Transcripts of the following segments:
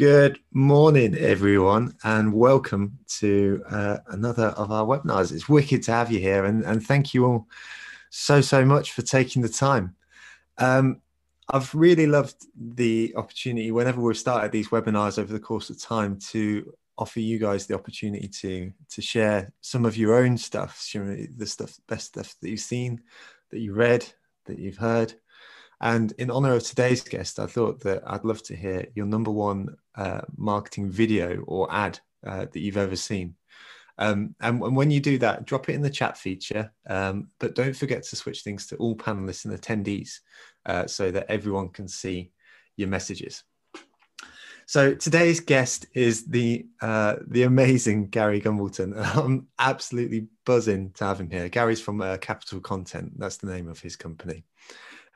Good morning, everyone, and welcome to uh, another of our webinars. It's wicked to have you here, and, and thank you all so, so much for taking the time. Um, I've really loved the opportunity whenever we've started these webinars over the course of time to offer you guys the opportunity to to share some of your own stuff, the stuff, best stuff that you've seen, that you read, that you've heard, and in honor of today's guest, I thought that I'd love to hear your number one uh, marketing video or ad uh, that you've ever seen. Um, and, and, when you do that, drop it in the chat feature. Um, but don't forget to switch things to all panelists and attendees uh, so that everyone can see your messages. So today's guest is the uh, the amazing Gary Gumbleton. I'm absolutely buzzing to have him here. Gary's from uh, Capital Content. That's the name of his company.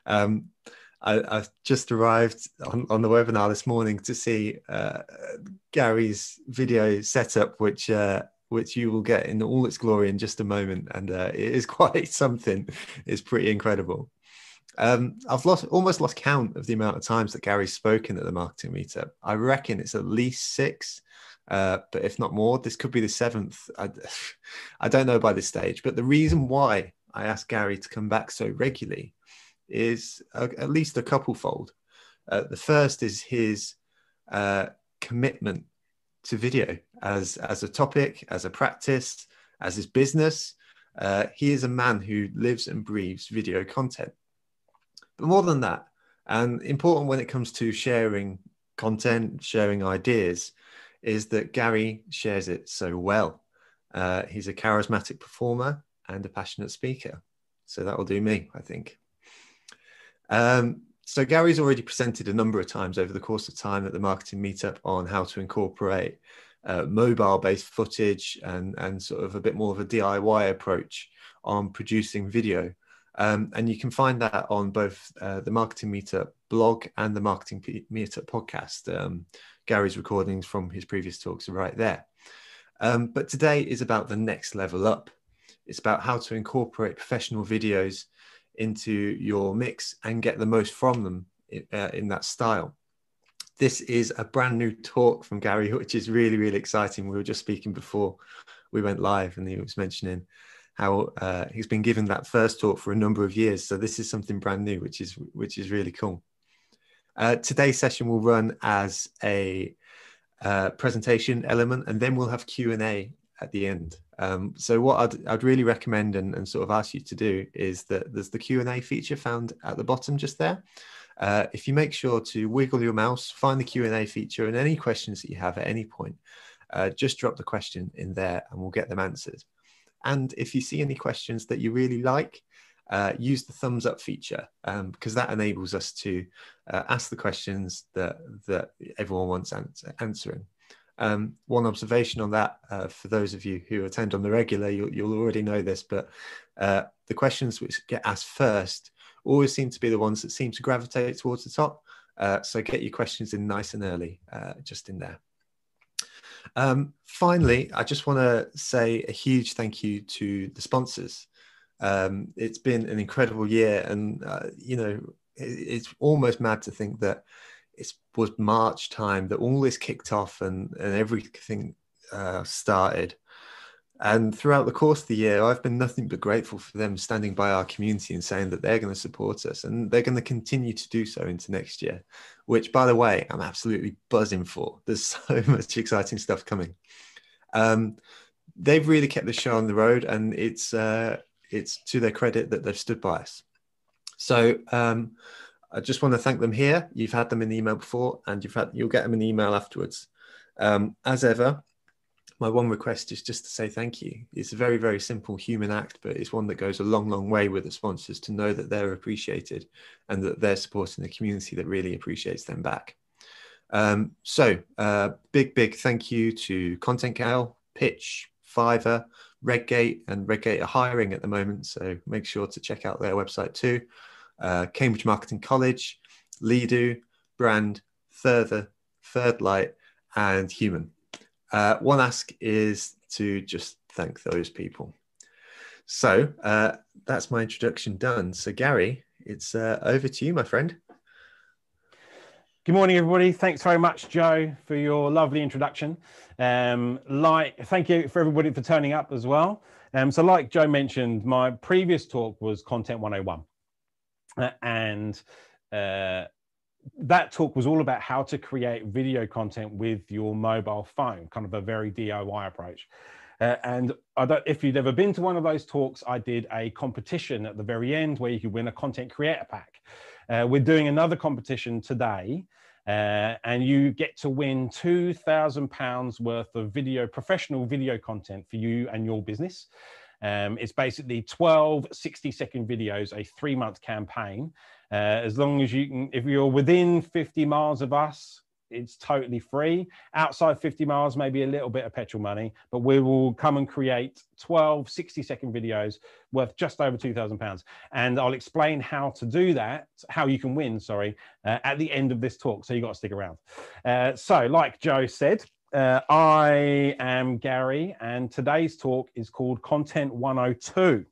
Um, I, just arrived on, on, the webinar this morning to see uh, Gary's video setup, which uh, which you will get in all its glory in just a moment, and uh, it is quite something. It's pretty incredible. Um, I've lost almost lost count of the amount of times that Gary's spoken at the marketing meetup. I reckon it's at least six, uh, but if not more, this could be the seventh. I, I don't know by this stage, but the reason why I asked Gary to come back so regularly is a, at least a couple fold. Uh, the first is his uh, commitment to video as as a topic, as a practice, as his business. Uh, he is a man who lives and breathes video content. But more than that, and important when it comes to sharing content, sharing ideas, is that Gary shares it so well. Uh, he's a charismatic performer and a passionate speaker. So that will do me, I think. Um, so Gary's already presented a number of times over the course of time at the marketing meetup on how to incorporate uh, mobile-based footage and and sort of a bit more of a DIY approach on producing video. Um, and you can find that on both uh, the Marketing Meetup blog and the Marketing P- Meetup podcast. Um, Gary's recordings from his previous talks are right there. Um, but today is about the next level up. It's about how to incorporate professional videos into your mix and get the most from them in, uh, in that style. This is a brand new talk from Gary, which is really, really exciting. We were just speaking before we went live, and he was mentioning how uh, he's been given that first talk for a number of years. So this is something brand new, which is which is really cool. Uh, today's session will run as a uh, presentation element, and then we'll have Q and A at the end. Um, so what I'd, I'd really recommend and, and, sort of ask you to do is that there's the Q&A feature found at the bottom just there. Uh, if you make sure to wiggle your mouse, find the Q&A feature and any questions that you have at any point, uh, just drop the question in there and we'll get them answered. And if you see any questions that you really like, uh, use the thumbs up feature um, because that enables us to uh, ask the questions that, that everyone wants answering. Um, one observation on that uh, for those of you who attend on the regular, you'll, you'll already know this, but uh, the questions which get asked first always seem to be the ones that seem to gravitate towards the top. Uh, so get your questions in nice and early, uh, just in there. Um, finally, I just want to say a huge thank you to the sponsors. Um, it's been an incredible year, and uh, you know, it, it's almost mad to think that it was March time that all this kicked off and, and everything uh, started. And throughout the course of the year, I've been nothing but grateful for them standing by our community and saying that they're going to support us and they're going to continue to do so into next year, which, by the way, I'm absolutely buzzing for. There's so much exciting stuff coming. Um, they've really kept the show on the road, and it's uh, it's to their credit that they've stood by us. So, um, I just want to thank them here. You've had them in the email before, and you've had you'll get them in the email afterwards. Um, as ever, my one request is just to say thank you. It's a very very simple human act, but it's one that goes a long long way with the sponsors to know that they're appreciated and that they're supporting the community that really appreciates them back. Um, so, uh, big big thank you to ContentCal, Pitch, Fiverr, Redgate, and Redgate are hiring at the moment. So make sure to check out their website too uh, Cambridge Marketing College, Leadu, Brand, Further, Third Light, and Human. Uh, one ask is to just thank those people. So uh, that's my introduction done. So, Gary, it's uh, over to you, my friend. Good morning, everybody. Thanks very much, Joe, for your lovely introduction. Um, like, thank you for everybody for turning up as well. Um, so, like Joe mentioned, my previous talk was Content 101, uh, and uh, that talk was all about how to create video content with your mobile phone, kind of a very DIY approach. Uh, and I don't, if you'd ever been to one of those talks, I did a competition at the very end where you could win a content creator pack. Uh, we're doing another competition today, uh, and you get to win two thousand pounds worth of video, professional video content for you and your business. Um, it's basically 12 60 second videos, a three month campaign. Uh, as long as you can, if you're within 50 miles of us, it's totally free. Outside 50 miles, maybe a little bit of petrol money, but we will come and create 12 60 second videos worth just over 2,000 pounds. And I'll explain how to do that, how you can win, sorry, uh, at the end of this talk. So you got to stick around. Uh, so, like Joe said, uh, I am Gary, and today's talk is called Content 102.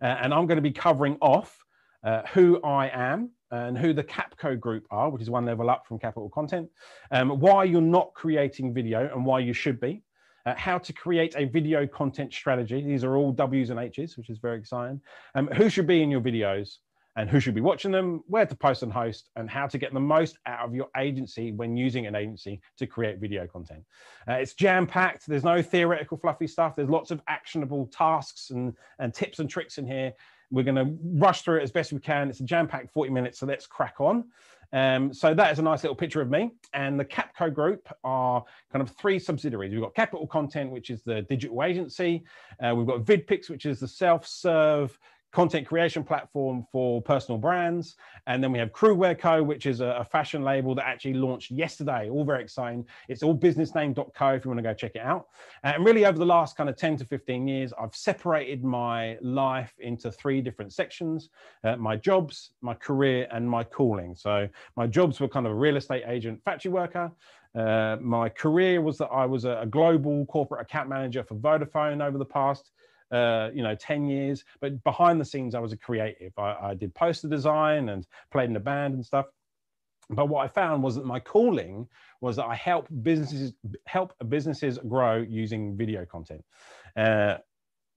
Uh, and I'm going to be covering off uh, who I am, and who the Capco group are, which is one level up from Capital Content, um, why you're not creating video and why you should be, uh, how to create a video content strategy. These are all W's and H's, which is very exciting. Um, who should be in your videos and who should be watching them, where to post and host, and how to get the most out of your agency when using an agency to create video content. Uh, it's jam packed. There's no theoretical, fluffy stuff. There's lots of actionable tasks and, and tips and tricks in here we're going to rush through it as best we can. It's a jam-packed 40 minutes, so let's crack on. Um, so that is a nice little picture of me. And the Capco Group are kind of three subsidiaries. We've got Capital Content, which is the digital agency. Uh, we've got VidPix, which is the self-serve content creation platform for personal brands. And then we have Crewwear Co., which is a, a, fashion label that actually launched yesterday. All very exciting. It's all businessname.co if you want to go check it out. And really, over the last kind of 10 to 15 years, I've separated my life into three different sections uh, my jobs, my career, and my calling. So my jobs were kind of a real estate agent, factory worker. Uh, my career was that I was a, a global corporate account manager for Vodafone over the past uh, you know, 10 years. But behind the scenes, I was a creative. I, I did poster design and played in a band and stuff. But what I found was that my calling was that I help businesses help businesses grow using video content. Uh,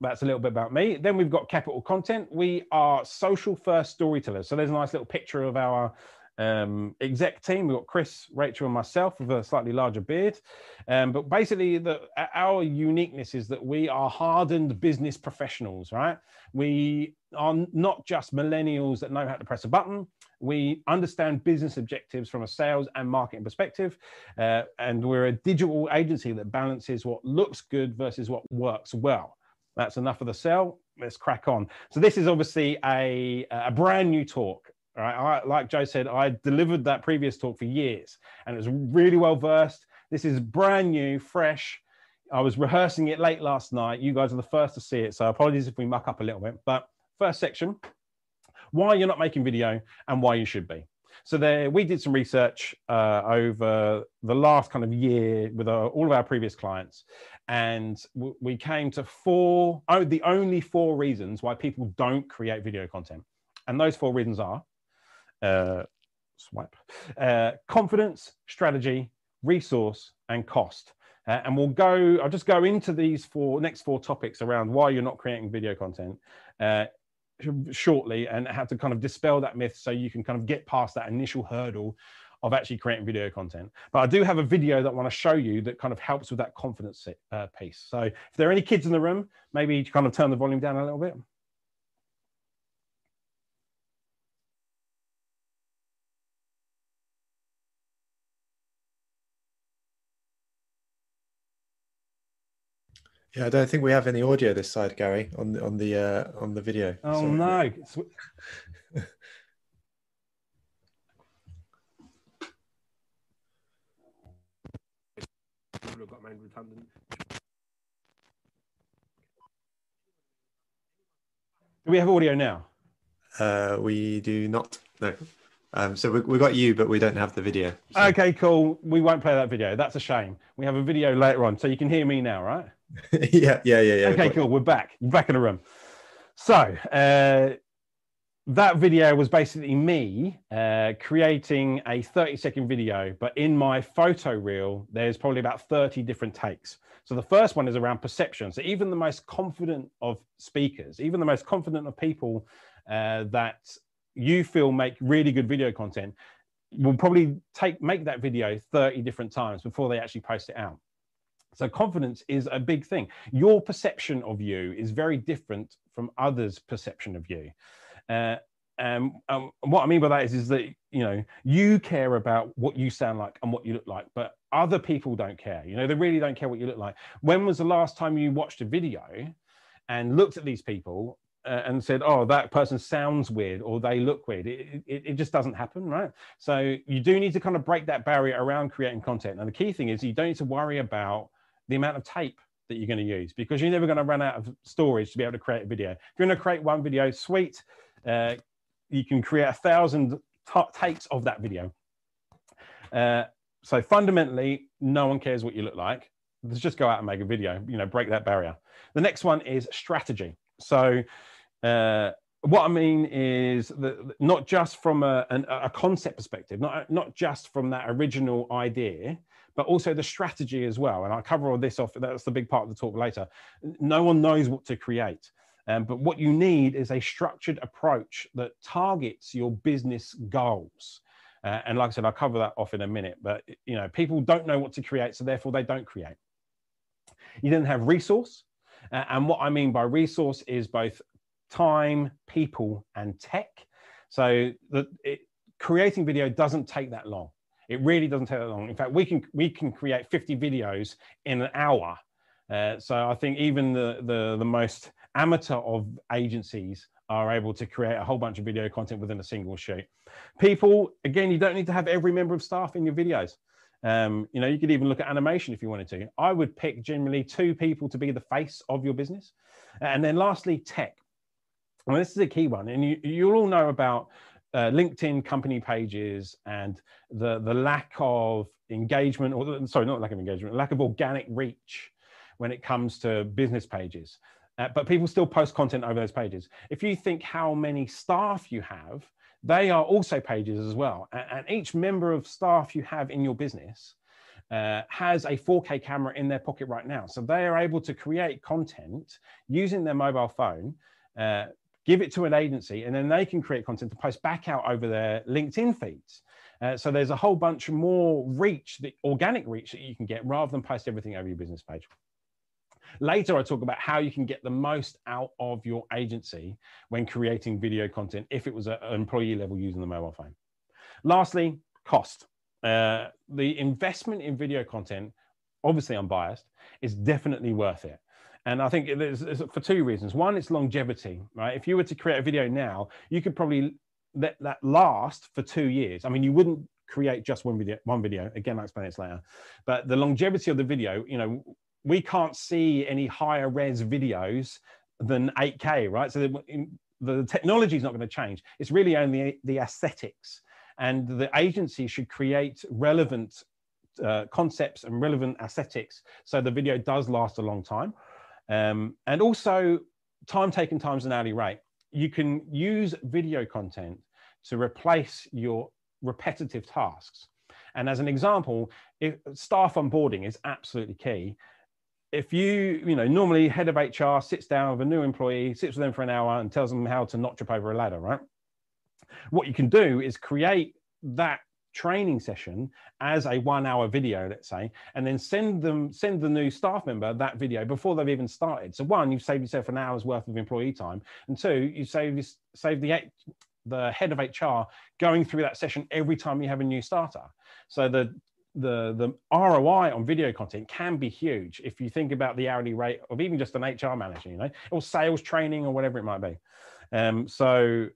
that's a little bit about me. Then we've got capital content. We are social first storytellers. So there's a nice little picture of our um, exec team. We've got Chris, Rachel, and myself with a slightly larger beard. Um, but basically, the, our uniqueness is that we are hardened business professionals, right? We are not just millennials that know how to press a button. We understand business objectives from a sales and marketing perspective. Uh, and we're a digital agency that balances what looks good versus what works well. That's enough of the sell. Let's crack on. So, this is obviously a, a brand new talk Right, I, like Joe said, I delivered that previous talk for years, and it was really well versed. This is brand new, fresh. I was rehearsing it late last night. You guys are the first to see it, so apologies if we muck up a little bit. But first section, why you're not making video and why you should be. So there, we did some research uh, over the last kind of year with uh, all of our previous clients, and we came to four, oh, the only four reasons why people don't create video content. And those four reasons are uh, swipe, uh, confidence, strategy, resource, and cost. Uh, and we'll go, I'll just go into these four next four topics around why you're not creating video content uh, shortly and how to kind of dispel that myth so you can kind of get past that initial hurdle of actually creating video content. But I do have a video that I want to show you that kind of helps with that confidence uh, piece. So if there are any kids in the room, maybe kind of turn the volume down a little bit. Yeah, I don't think we have any audio this side, Gary, on the on the uh, on the video. Oh Sorry. no! Do we have audio now? Uh, we do not. No. Um, so we, we got you, but we don't have the video. So. Okay, cool. We won't play that video. That's a shame. We have a video later on, so you can hear me now, right? yeah, yeah, yeah, yeah. Okay, cool. We're back. We're back in the room. So, uh, that video was basically me uh, creating a 30 second video, but in my photo reel, there's probably about 30 different takes. So the first one is around perception. So even the most confident of speakers, even the most confident of people uh, that you feel make really good video content, will probably take make that video 30 different times before they actually post it out. So confidence is a big thing. Your perception of you is very different from others' perception of you. Uh, um, um, what I mean by that is, is that you know you care about what you sound like and what you look like, but other people don't care. You know, they really don't care what you look like. When was the last time you watched a video and looked at these people uh, and said, "Oh, that person sounds weird," or "They look weird"? It, it, it just doesn't happen, right? So you do need to kind of break that barrier around creating content. And the key thing is, you don't need to worry about the amount of tape that you're going to use because you're never going to run out of storage to be able to create a video. If you're going to create one video, sweet, uh, you can create a thousand takes of that video. Uh, so fundamentally, no one cares what you look like. Let's just go out and make a video, you know, break that barrier. The next one is strategy. So uh, what I mean is that not just from a, an, a concept perspective, not, not just from that original idea, but also the strategy as well. And I'll cover all this off. That's the big part of the talk later. No one knows what to create. Um, but what you need is a structured approach that targets your business goals. Uh, and like I said, I'll cover that off in a minute. But you know, people don't know what to create, so therefore they don't create. You then have resource, uh, and what I mean by resource is both time, people, and tech. So that creating video doesn't take that long. It really doesn't take that long. In fact, we can we can create 50 videos in an hour. Uh, so I think even the, the the most amateur of agencies are able to create a whole bunch of video content within a single shoot. People, again, you don't need to have every member of staff in your videos. Um, you know, you could even look at animation if you wanted to. I would pick generally two people to be the face of your business. And then lastly, tech. Well, this is a key one. And you, you'll all know about uh, LinkedIn company pages and the, the lack of engagement, or sorry, not lack of engagement, lack of organic reach when it comes to business pages. Uh, but people still post content over those pages. If you think how many staff you have, they are also pages as well. And, and each member of staff you have in your business uh, has a 4K camera in their pocket right now. So they are able to create content using their mobile phone, uh, give it to an agency, and then they can create content to post back out over their LinkedIn feeds. Uh, so there's a whole bunch more reach, the organic reach that you can get rather than post everything over your business page. Later, I talk about how you can get the most out of your agency when creating video content if it was an employee level using the mobile phone. Lastly, cost. Uh, the investment in video content, obviously unbiased, is definitely worth it. And I think it's, it's for two reasons. One, it's longevity, right? If you were to create a video now, you could probably let that last for two years. I mean, you wouldn't create just one video, one video. Again, I'll explain this later. But the longevity of the video, you know, we can't see any higher res videos than 8K, right? So the, the technology is not going to change. It's really only the aesthetics. And the agency should create relevant uh, concepts and relevant aesthetics so the video does last a long time. Um, and also, time taken times an hourly rate. You can use video content to replace your repetitive tasks. And as an example, if staff onboarding is absolutely key if you, you know, normally head of HR sits down with a new employee, sits with them for an hour and tells them how to not trip over a ladder, right? What you can do is create that training session as a one hour video let's say and then send them send the new staff member that video before they've even started so one you've saved yourself an hour's worth of employee time and two you save save the the head of hr going through that session every time you have a new starter so the the the ROI on video content can be huge if you think about the hourly rate of even just an HR manager, you know, or sales training or whatever it might be. Um, so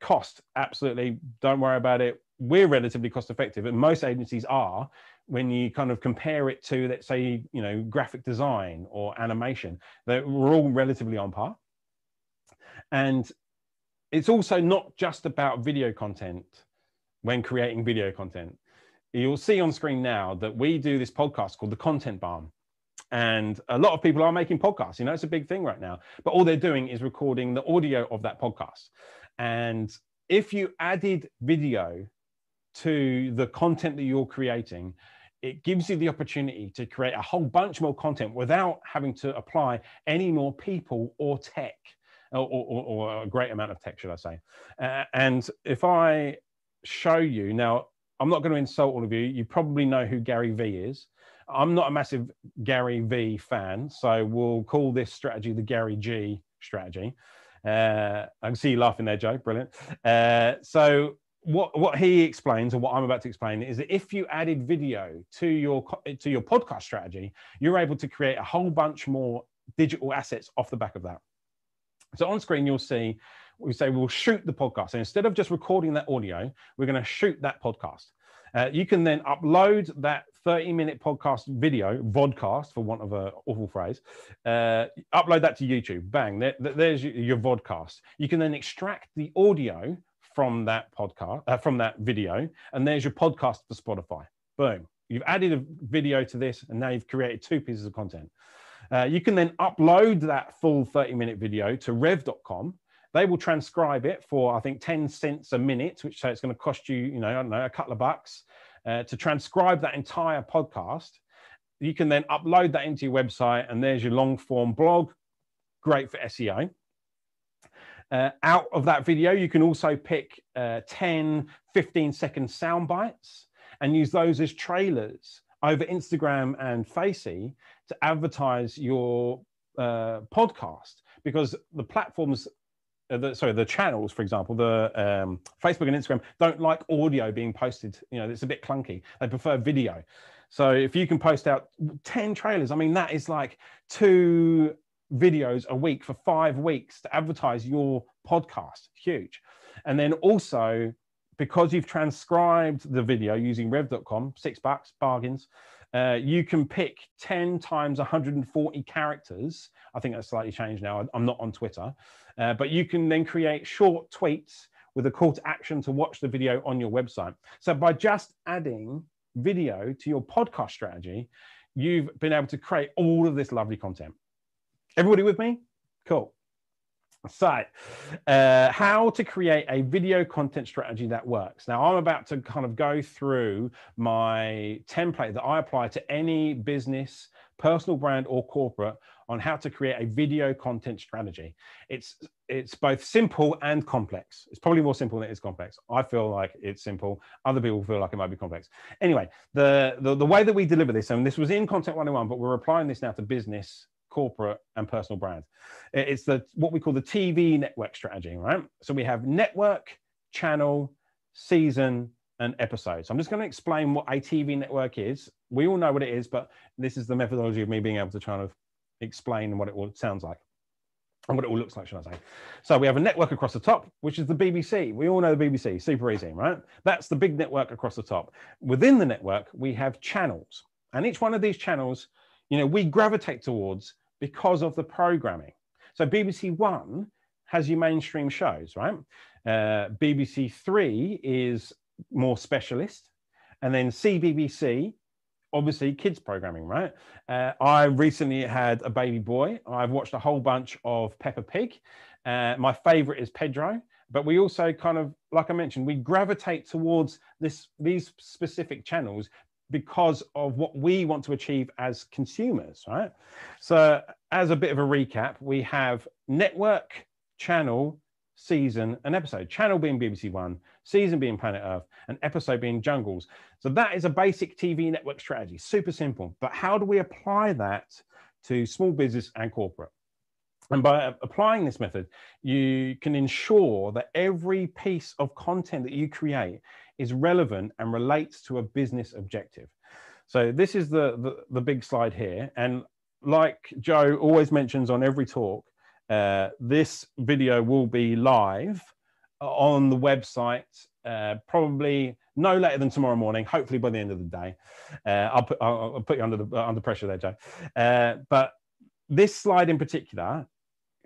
cost, absolutely, don't worry about it. We're relatively cost effective, and most agencies are when you kind of compare it to, let's say, you know, graphic design or animation. That we're all relatively on par. And it's also not just about video content when creating video content you'll see on screen now that we do this podcast called the Content Barn. And a lot of people are making podcasts. You know, it's a big thing right now. But all they're doing is recording the audio of that podcast. And if you added video to the content that you're creating, it gives you the opportunity to create a whole bunch more content without having to apply any more people or tech or, or, or a great amount of tech, should I say. Uh, and if I show you now, I'm not going to insult all of you. You probably know who Gary Vee is. I'm not a massive Gary Vee fan, so we'll call this strategy the Gary G strategy. Uh, I can see you laughing there, Joe. Brilliant. Uh, so what what he explains, or what I'm about to explain, is that if you added video to your to your podcast strategy, you're able to create a whole bunch more digital assets off the back of that. So on screen, you'll see we say we'll shoot the podcast. And instead of just recording that audio, we're going to shoot that podcast. Uh, you can then upload that 30 minute podcast video, vodcast for want of a awful phrase, uh, upload that to YouTube. Bang, there, there's your vodcast. You can then extract the audio from that podcast, uh, from that video, and there's your podcast for Spotify. Boom. You've added a video to this, and now you've created two pieces of content. Uh, you can then upload that full 30 minute video to rev.com. They will transcribe it for, I think, 10 cents a minute, which so it's going to cost you, you know, I don't know, a couple of bucks uh, to transcribe that entire podcast. You can then upload that into your website, and there's your long form blog. Great for SEO. Uh, out of that video, you can also pick uh, 10, 15 second sound bites and use those as trailers over Instagram and Facey to advertise your uh, podcast because the platforms uh, the, sorry, the channels, for example, the um, Facebook and Instagram don't like audio being posted. You know, it's a bit clunky. They prefer video. So if you can post out 10 trailers, I mean, that is like two videos a week for five weeks to advertise your podcast. Huge. And then also, because you've transcribed the video using rev.com, six bucks, bargains, uh, you can pick 10 times 140 characters. I think that's slightly changed now. I'm not on Twitter. Uh, but you can then create short tweets with a call to action to watch the video on your website. So by just adding video to your podcast strategy, you've been able to create all of this lovely content. Everybody with me? Cool. So, uh, how to create a video content strategy that works. Now, I'm about to kind of go through my template that I apply to any business, personal brand, or corporate on how to create a video content strategy. It's it's both simple and complex. It's probably more simple than it is complex. I feel like it's simple. Other people feel like it might be complex. Anyway, the the, the way that we deliver this, and this was in Content 101, but we're applying this now to business corporate and personal brands. It's the what we call the TV network strategy, right? So we have network, channel, season, and episode. So I'm just going to explain what a TV network is. We all know what it is, but this is the methodology of me being able to try of explain what it all sounds like and what it all looks like, should I say. So we have a network across the top, which is the BBC. We all know the BBC, super easy, right? That's the big network across the top. Within the network, we have channels. And each one of these channels, you know, we gravitate towards because of the programming. So BBC One has your mainstream shows, right? Uh, BBC Three is more specialist, and then CBBC, obviously kids programming, right? Uh, I recently had a baby boy. I've watched a whole bunch of Peppa Pig. Uh, my favorite is Pedro, but we also kind of, like I mentioned, we gravitate towards this these specific channels because of what we want to achieve as consumers, right? So, as a bit of a recap, we have network, channel, season, and episode. Channel being BBC One, season being Planet Earth, and episode being Jungles. So, that is a basic TV network strategy, super simple. But how do we apply that to small business and corporate? And by applying this method, you can ensure that every piece of content that you create is relevant and relates to a business objective. So this is the, the, the big slide here. And like Joe always mentions on every talk, uh, this video will be live on the website uh, probably no later than tomorrow morning, hopefully by the end of the day. Uh, I'll, put, I'll, I'll, put you under, the, under pressure there, Joe. Uh, but this slide in particular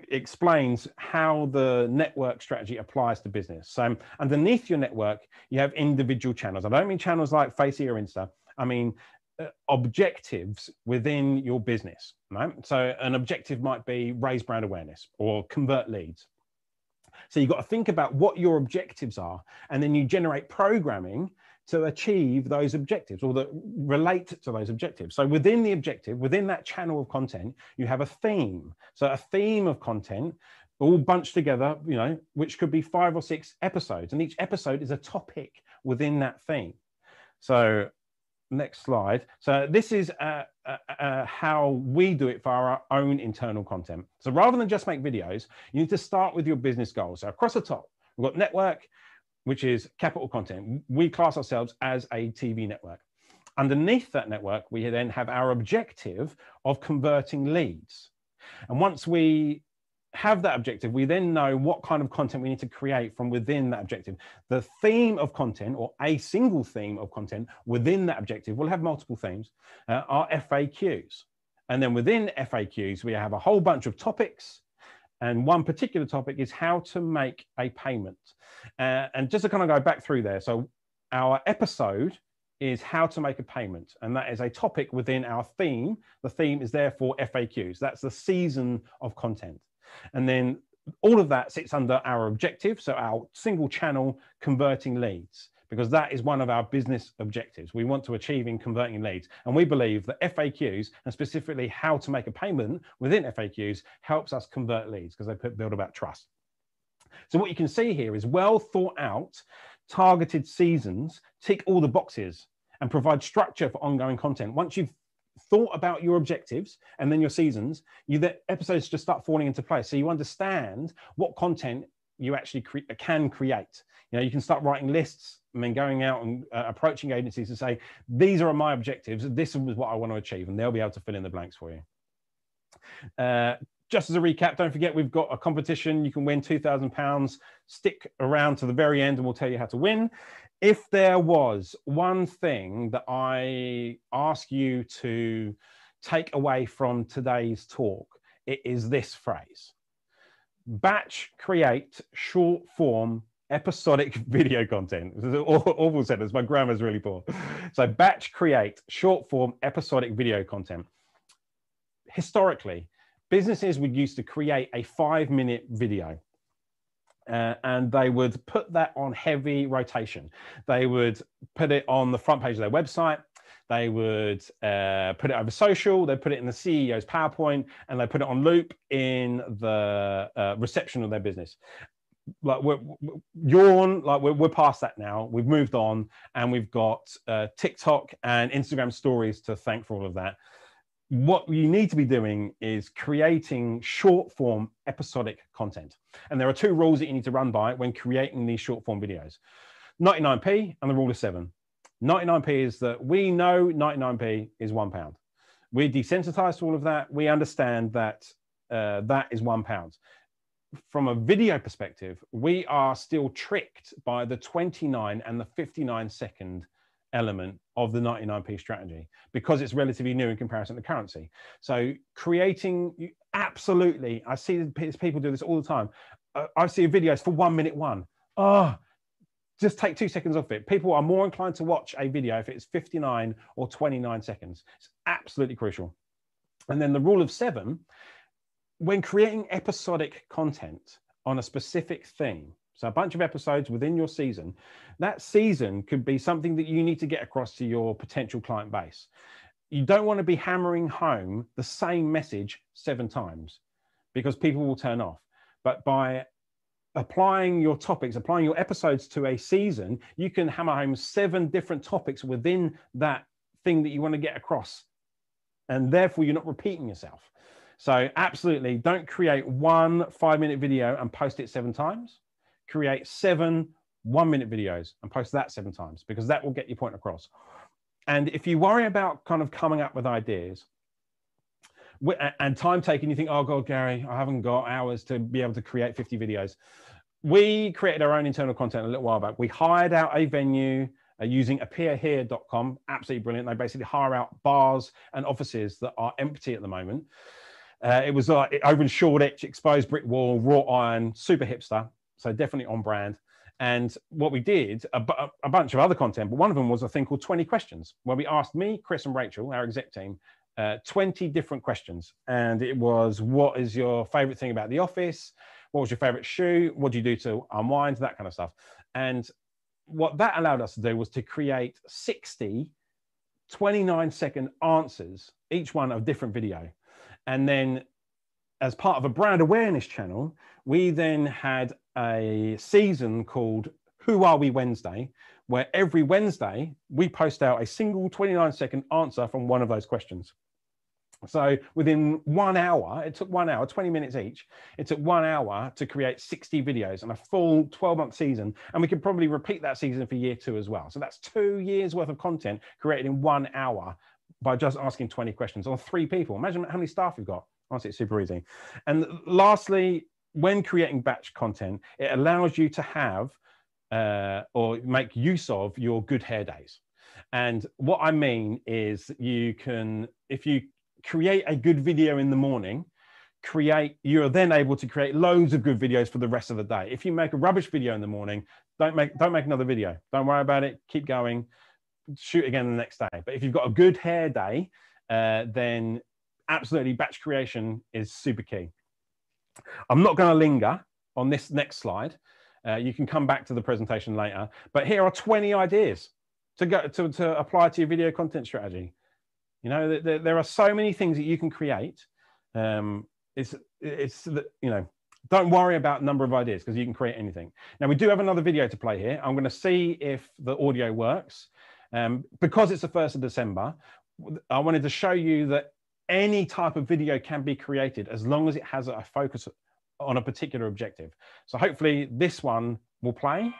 explains how the network strategy applies to business. So underneath your network, you have individual channels. I don't mean channels like Facey or Insta. I mean uh, objectives within your business. Right? So an objective might be raise brand awareness or convert leads. So you've got to think about what your objectives are, and then you generate programming to achieve those objectives or that relate to those objectives. So within the objective, within that channel of content, you have a theme. So a theme of content all bunched together, you know, which could be five or six episodes. And each episode is a topic within that theme. So next slide. So this is uh, uh, uh, how we do it for our own internal content. So rather than just make videos, you need to start with your business goals. So across the top, we've got network, which is capital content. We class ourselves as a TV network. Underneath that network, we then have our objective of converting leads. And once we have that objective, we then know what kind of content we need to create from within that objective. The theme of content or a single theme of content within that objective, we'll have multiple themes, uh, are FAQs. And then within FAQs, we have a whole bunch of topics. And one particular topic is how to make a payment. Uh, and just to kind of go back through there. So our episode is how to make a payment. And that is a topic within our theme. The theme is therefore FAQs. That's the season of content. And then all of that sits under our objective. So our single channel converting leads, because that is one of our business objectives. We want to achieve in converting leads. And we believe that FAQs and specifically how to make a payment within FAQs helps us convert leads because they build about trust. So what you can see here is well thought out, targeted seasons, tick all the boxes and provide structure for ongoing content. Once you've thought about your objectives and then your seasons, you the episodes just start falling into place. So you understand what content you actually cre can create. You know, you can start writing lists and then going out and uh, approaching agencies and say, these are my objectives. This is what I want to achieve. And they'll be able to fill in the blanks for you. Uh, just as a recap, don't forget we've got a competition. You can win £2,000. Stick around to the very end and we'll tell you how to win if there was one thing that I ask you to take away from today's talk, it is this phrase batch create short form episodic video content. This awful sentence. My grammar is really poor. So, batch create short form episodic video content. Historically, businesses would used to create a five minute video uh, and they would put that on heavy rotation. They would put it on the front page of their website. They would uh, put it over social. They put it in the CEO's PowerPoint, and they put it on loop in the uh, reception of their business. Like we're, yawn, like we're, we're past that now. We've moved on, and we've got uh, TikTok and Instagram stories to thank for all of that what you need to be doing is creating short form episodic content. And there are two rules that you need to run by when creating these short form videos 99p and the rule of seven. 99p is that we know 99p is one pound. We're desensitized to all of that. We understand that uh, that is one pound. From a video perspective, we are still tricked by the 29 and the 59 second element of the 99p strategy because it's relatively new in comparison to currency. So creating absolutely, I see people do this all the time. Uh, I see videos for one minute one. Oh, just take two seconds off it. People are more inclined to watch a video if it's 59 or 29 seconds. It's absolutely crucial. And then the rule of seven, when creating episodic content on a specific theme, so a bunch of episodes within your season. That season could be something that you need to get across to your potential client base. You don't want to be hammering home the same message seven times because people will turn off. But by applying your topics, applying your episodes to a season, you can hammer home seven different topics within that thing that you want to get across. And therefore, you're not repeating yourself. So, absolutely don't create one five minute video and post it seven times create seven one minute videos and post that seven times because that will get your point across. And if you worry about kind of coming up with ideas and time taking, you think, oh God, Gary, I haven't got hours to be able to create 50 videos. We created our own internal content a little while back. We hired out a venue uh, using appearhere.com. Absolutely brilliant. They basically hire out bars and offices that are empty at the moment. Uh, it was uh, over in Shoreditch, exposed brick wall, wrought iron, super hipster so definitely on brand. And what we did, a, a, bunch of other content, but one of them was a thing called 20 questions, where we asked me, Chris, and Rachel, our exec team, uh, 20 different questions. And it was, what is your favorite thing about the office? what was your favorite shoe, what do you do to unwind, that kind of stuff. And what that allowed us to do was to create 60 29 second answers, each one of different video. And then as part of a brand awareness channel, we then had a season called Who Are We Wednesday, where every Wednesday we post out a single 29 second answer from one of those questions. So within one hour, it took one hour, 20 minutes each. It took one hour to create 60 videos and a full 12 month season. And we could probably repeat that season for year two as well. So that's two years worth of content created in one hour by just asking 20 questions on three people. Imagine how many staff we've got. Honestly, it's super easy. And lastly, when creating batch content, it allows you to have uh, or make use of your good hair days. And what I mean is you can, if you create a good video in the morning, create, you're then able to create loads of good videos for the rest of the day. If you make a rubbish video in the morning, don't make, don't make another video. Don't worry about it. Keep going. Shoot again the next day. But if you've got a good hair day, uh, then absolutely batch creation is super key. I'm not going to linger on this next slide. Uh, you can come back to the presentation later, but here are 20 ideas to go to, to apply to your video content strategy. You know, there, there are so many things that you can create. Um, it's, it's, you know, don't worry about number of ideas because you can create anything. Now we do have another video to play here. I'm going to see if the audio works. Um, because it's the 1st of December, I wanted to show you that any type of video can be created as long as it has a focus on a particular objective. So hopefully this one will play.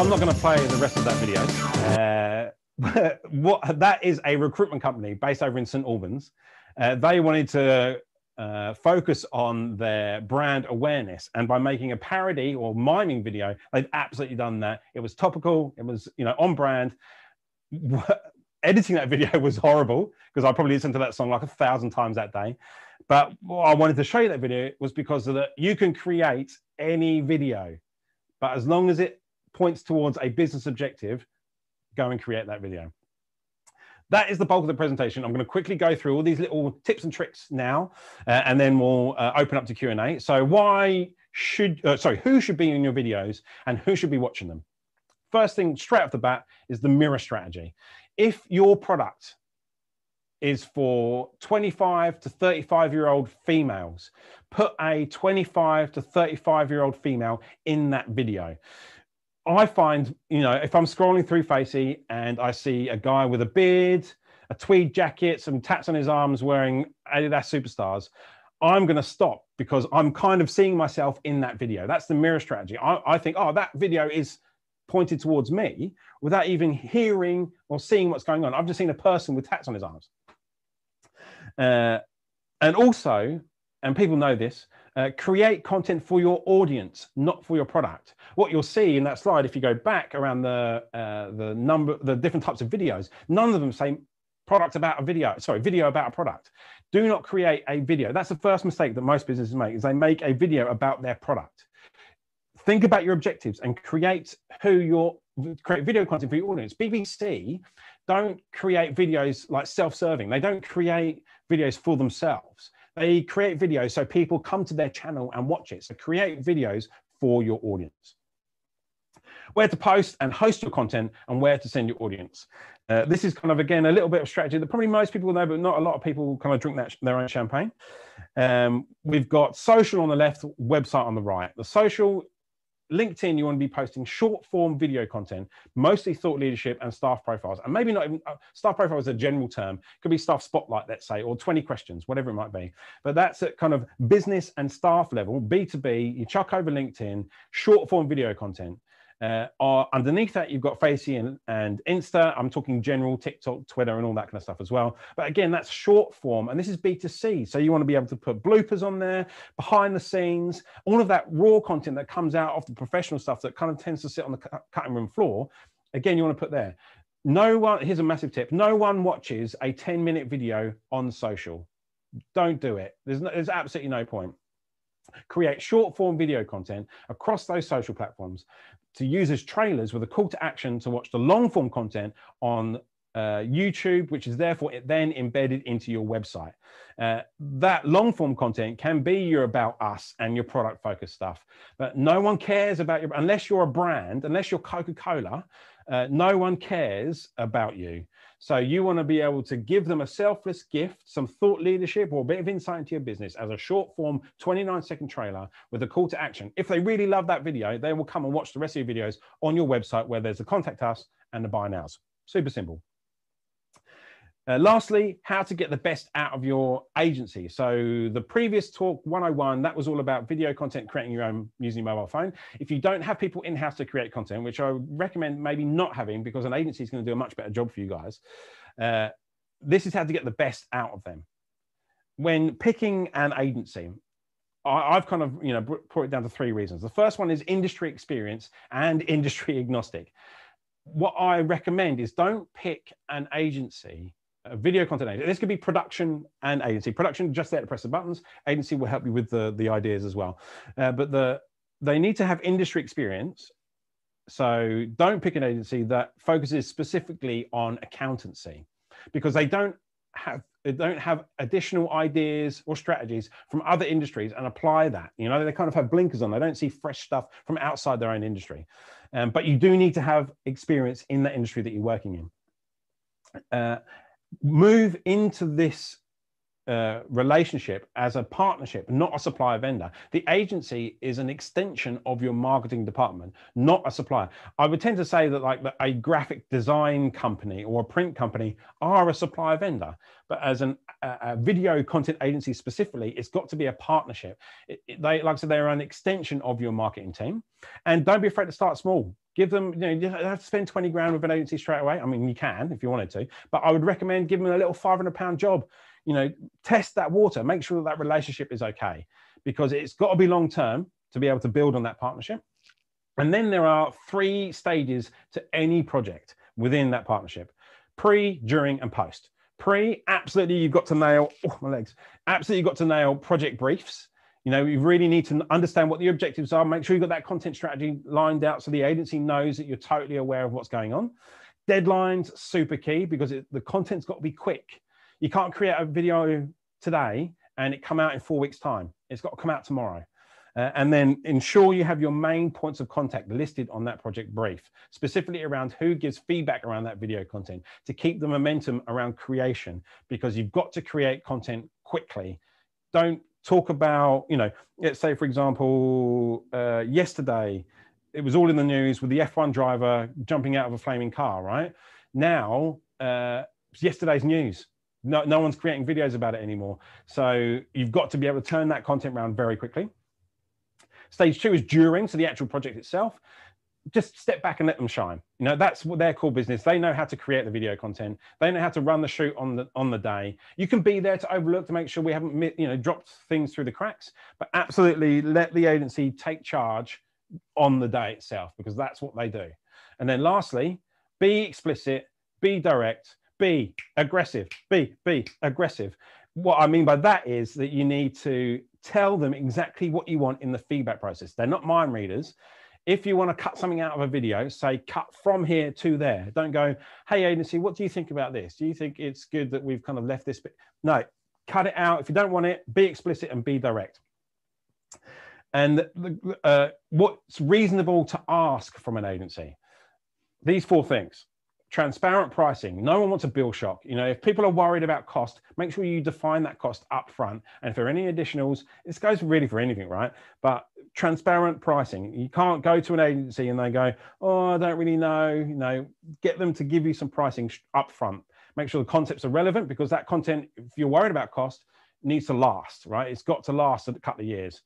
I'm not going to play the rest of that video. Uh, what that is a recruitment company based over in St Albans. Uh, they wanted to uh, focus on their brand awareness, and by making a parody or miming video, they've absolutely done that. It was topical. It was you know on brand. Editing that video was horrible because I probably listened to that song like a thousand times that day. But I wanted to show you that video was because of that you can create any video, but as long as it points towards a business objective, go and create that video. That is the bulk of the presentation. I'm going to quickly go through all these little tips and tricks now, uh, and then we'll uh, open up to Q&A. So why should, uh, sorry, who should be in your videos and who should be watching them? First thing straight off the bat is the mirror strategy. If your product is for 25 to 35 year old females, put a 25 to 35 year old female in that video. I find, you know, if I'm scrolling through Facey and I see a guy with a beard, a tweed jacket, some tats on his arms wearing Adidas Superstars, I'm going to stop because I'm kind of seeing myself in that video. That's the mirror strategy. I, I, think, oh, that video is pointed towards me without even hearing or seeing what's going on. I've just seen a person with tats on his arms. Uh, and also, and people know this, uh, create content for your audience, not for your product. What you'll see in that slide, if you go back around the uh, the number, the different types of videos, none of them say product about a video. Sorry, video about a product. Do not create a video. That's the first mistake that most businesses make. Is they make a video about their product. Think about your objectives and create who your create video content for your audience. BBC don't create videos like self-serving. They don't create videos for themselves they create videos so people come to their channel and watch it. So create videos for your audience. Where to post and host your content and where to send your audience. Uh, this is kind of, again, a little bit of strategy that probably most people know, but not a lot of people kind of drink that, their own champagne. Um, we've got social on the left, website on the right. The social LinkedIn, you want to be posting short form video content, mostly thought leadership and staff profiles. And maybe not even uh, staff profile is a general term, could be staff spotlight, let's say, or 20 questions, whatever it might be. But that's at kind of business and staff level, B2B, you chuck over LinkedIn, short form video content. Uh, are underneath that, you've got Facey and, and Insta. I'm talking general TikTok, Twitter, and all that kind of stuff as well. But again, that's short form, and this is B2C. So you want to be able to put bloopers on there, behind the scenes, all of that raw content that comes out of the professional stuff that kind of tends to sit on the cutting room floor. Again, you want to put there. No one, here's a massive tip no one watches a 10 minute video on social. Don't do it. There's, no, there's absolutely no point create short form video content across those social platforms to use as trailers with a call to action to watch the long form content on uh, YouTube, which is therefore it then embedded into your website. Uh, that long form content can be your about us and your product focused stuff, but no one cares about your, unless you're a brand, unless you're Coca Cola, uh, no one cares about you. So you want to be able to give them a selfless gift, some thought leadership or a bit of insight into your business as a short form 29 second trailer with a call to action. If they really love that video, they will come and watch the rest of your videos on your website where there's a contact us and the buy nows. Super simple. Uh, lastly, how to get the best out of your agency. So the previous talk 101, that was all about video content, creating your own using your mobile phone. If you don't have people in-house to create content, which I recommend maybe not having because an agency is going to do a much better job for you guys, uh, this is how to get the best out of them. When picking an agency, I, have kind of you know put it down to three reasons. The first one is industry experience and industry agnostic. What I recommend is don't pick an agency video content agency. This could be production and agency. Production just there to press the buttons. Agency will help you with the, the ideas as well. Uh, but the they need to have industry experience. So don't pick an agency that focuses specifically on accountancy because they don't have they don't have additional ideas or strategies from other industries and apply that. You know, they kind of have blinkers on. They don't see fresh stuff from outside their own industry. Um, but you do need to have experience in that industry that you're working in. Uh, move into this uh, relationship as a partnership, not a supplier vendor. The agency is an extension of your marketing department, not a supplier. I would tend to say that like a graphic design company or a print company are a supplier vendor, but as an, a, video content agency specifically, it's got to be a partnership. It, it, they, like I said, they're an extension of your marketing team, and don't be afraid to start small give them, you know, you have to spend 20 grand with an agency straight away. I mean, you can if you wanted to, but I would recommend giving them a little 500 pound job. You know, test that water, make sure that, that relationship is okay because it's got to be long term to be able to build on that partnership. And then there are three stages to any project within that partnership pre, during, and post. Pre, absolutely, you've got to nail, oh, my legs, absolutely, you've got to nail project briefs you know, you really need to understand what the objectives are. Make sure you've got that content strategy lined out so the agency knows that you're totally aware of what's going on. Deadlines, super key because it, the content's got to be quick. You can't create a video today and it come out in four weeks' time. It's got to come out tomorrow. Uh, and then ensure you have your main points of contact listed on that project brief, specifically around who gives feedback around that video content to keep the momentum around creation, because you've got to create content quickly. Don't talk about, you know, let's say, for example, uh, yesterday, it was all in the news with the F1 driver jumping out of a flaming car, right? Now, uh, yesterday's news. No, no one's creating videos about it anymore. So you've got to be able to turn that content around very quickly. Stage two is during, so the actual project itself just step back and let them shine. You know, that's what their core business. They know how to create the video content. They know how to run the shoot on the on the day. You can be there to overlook to make sure we haven't you know dropped things through the cracks, but absolutely let the agency take charge on the day itself because that's what they do. And then lastly, be explicit, be direct, be aggressive, be be aggressive. What I mean by that is that you need to tell them exactly what you want in the feedback process. They're not mind readers if you want to cut something out of a video, say cut from here to there. Don't go, hey, agency, what do you think about this? Do you think it's good that we've kind of left this bit? No, cut it out. If you don't want it, be explicit and be direct. And uh, what's reasonable to ask from an agency? These four things transparent pricing. No one wants a bill shock. You know, if people are worried about cost, make sure you define that cost up front. And if there are any additionals, this goes really for anything, right? But transparent pricing. You can't go to an agency and they go, "Oh, I don't really know." You know, get them to give you some pricing up front. Make sure the concepts are relevant because that content, if you're worried about cost, needs to last, right? It's got to last a couple of years.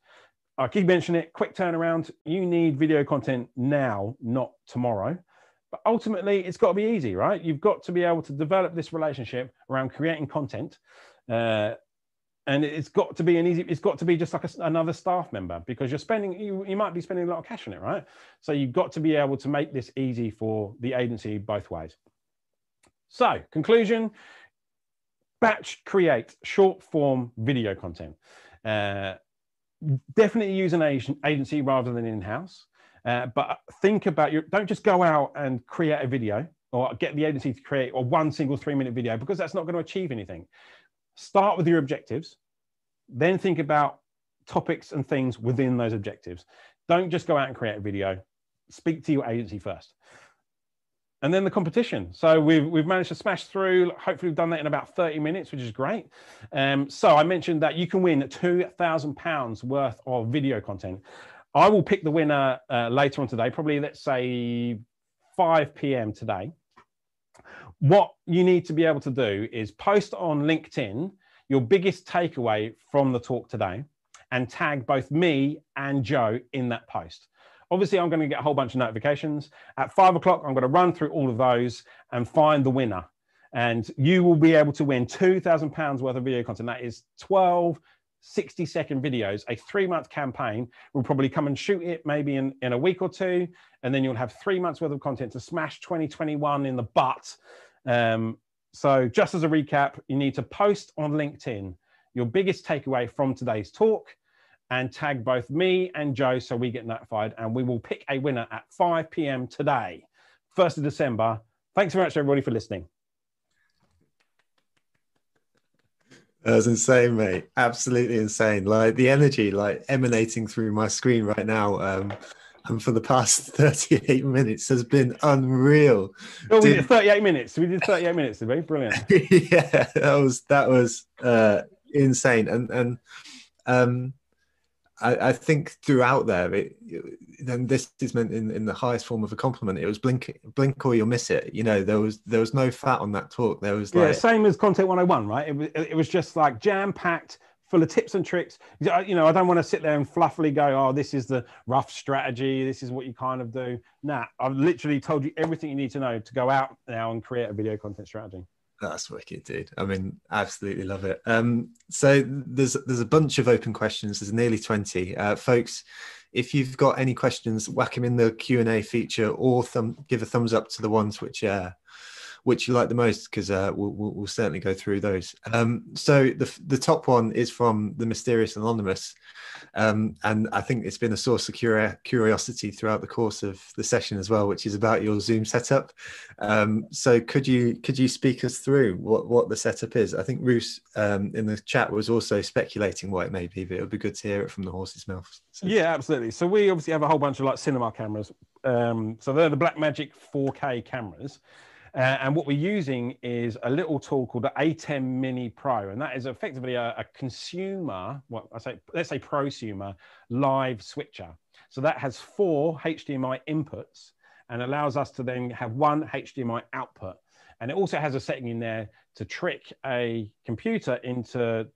I keep mentioning it. Quick turnaround. You need video content now, not tomorrow. But ultimately, it's got to be easy, right? You've got to be able to develop this relationship around creating content. Uh, and it's got to be an easy it's got to be just like a, another staff member because you're spending you, you might be spending a lot of cash on it right so you've got to be able to make this easy for the agency both ways so conclusion batch create short form video content uh, definitely use an agency rather than in-house uh, but think about your don't just go out and create a video or get the agency to create a one single three minute video because that's not going to achieve anything start with your objectives, then think about topics and things within those objectives. Don't just go out and create a video. Speak to your agency first. And then the competition. So we've, we've managed to smash through. Hopefully, we've done that in about 30 minutes, which is great. Um, so I mentioned that you can win £2,000 worth of video content. I will pick the winner uh, later on today, probably let's say 5 p.m. today what you need to be able to do is post on LinkedIn your biggest takeaway from the talk today and tag both me and Joe in that post. Obviously, I'm going to get a whole bunch of notifications. At five o'clock, I'm going to run through all of those and find the winner. And you will be able to win £2,000 worth of video content. That is 12 60 second videos, a three month campaign. We'll probably come and shoot it maybe in, in a week or two. And then you'll have three months worth of content to smash 2021 in the butt. Um, so, just as a recap, you need to post on LinkedIn your biggest takeaway from today's talk and tag both me and Joe so we get notified. And we will pick a winner at 5 p.m. today, 1st of December. Thanks very much, everybody, for listening. That was insane, mate. Absolutely insane. Like the energy, like emanating through my screen right now. Um, and for the past 38 minutes has been unreal. Oh, we did, did 38 minutes. We did 38 minutes, did we? Brilliant. yeah, that was that was uh, insane. And and um, I, I, think throughout there, it, then this is meant in, in the highest form of a compliment. It was blink, blink or you'll miss it. You know, there was there was no fat on that talk. There was like, yeah, same as Content 101, right? It was it was just like jam packed, full of tips and tricks. You know, I don't want to sit there and fluffily go, "Oh, this is the rough strategy. This is what you kind of do." Nah, I've literally told you everything you need to know to go out now and create a video content strategy. That's wicked, dude. I mean, absolutely love it. Um, so there's there's a bunch of open questions. There's nearly twenty, uh, folks. If you've got any questions, whack them in the Q and A feature, or thumb, give a thumbs up to the ones which uh, which you like the most, because uh, we'll, we'll, certainly go through those. Um, so the the top one is from the mysterious anonymous, um, and I think it's been a source of curiosity throughout the course of the session as well, which is about your Zoom setup. Um, so could you could you speak us through what, what the setup is? I think Bruce um, in the chat was also speculating what it may be, but it would be good to hear it from the horse's mouth. So. Yeah, absolutely. So we obviously have a whole bunch of like cinema cameras. Um, so they're the Blackmagic 4K cameras. Uh, and what we're using is a little tool called the ATEM Mini Pro, and that is effectively a, a consumer, what I say, let's say prosumer live switcher. So that has four HDMI inputs and allows us to then have one HDMI output. And it also has a setting in there to trick a computer into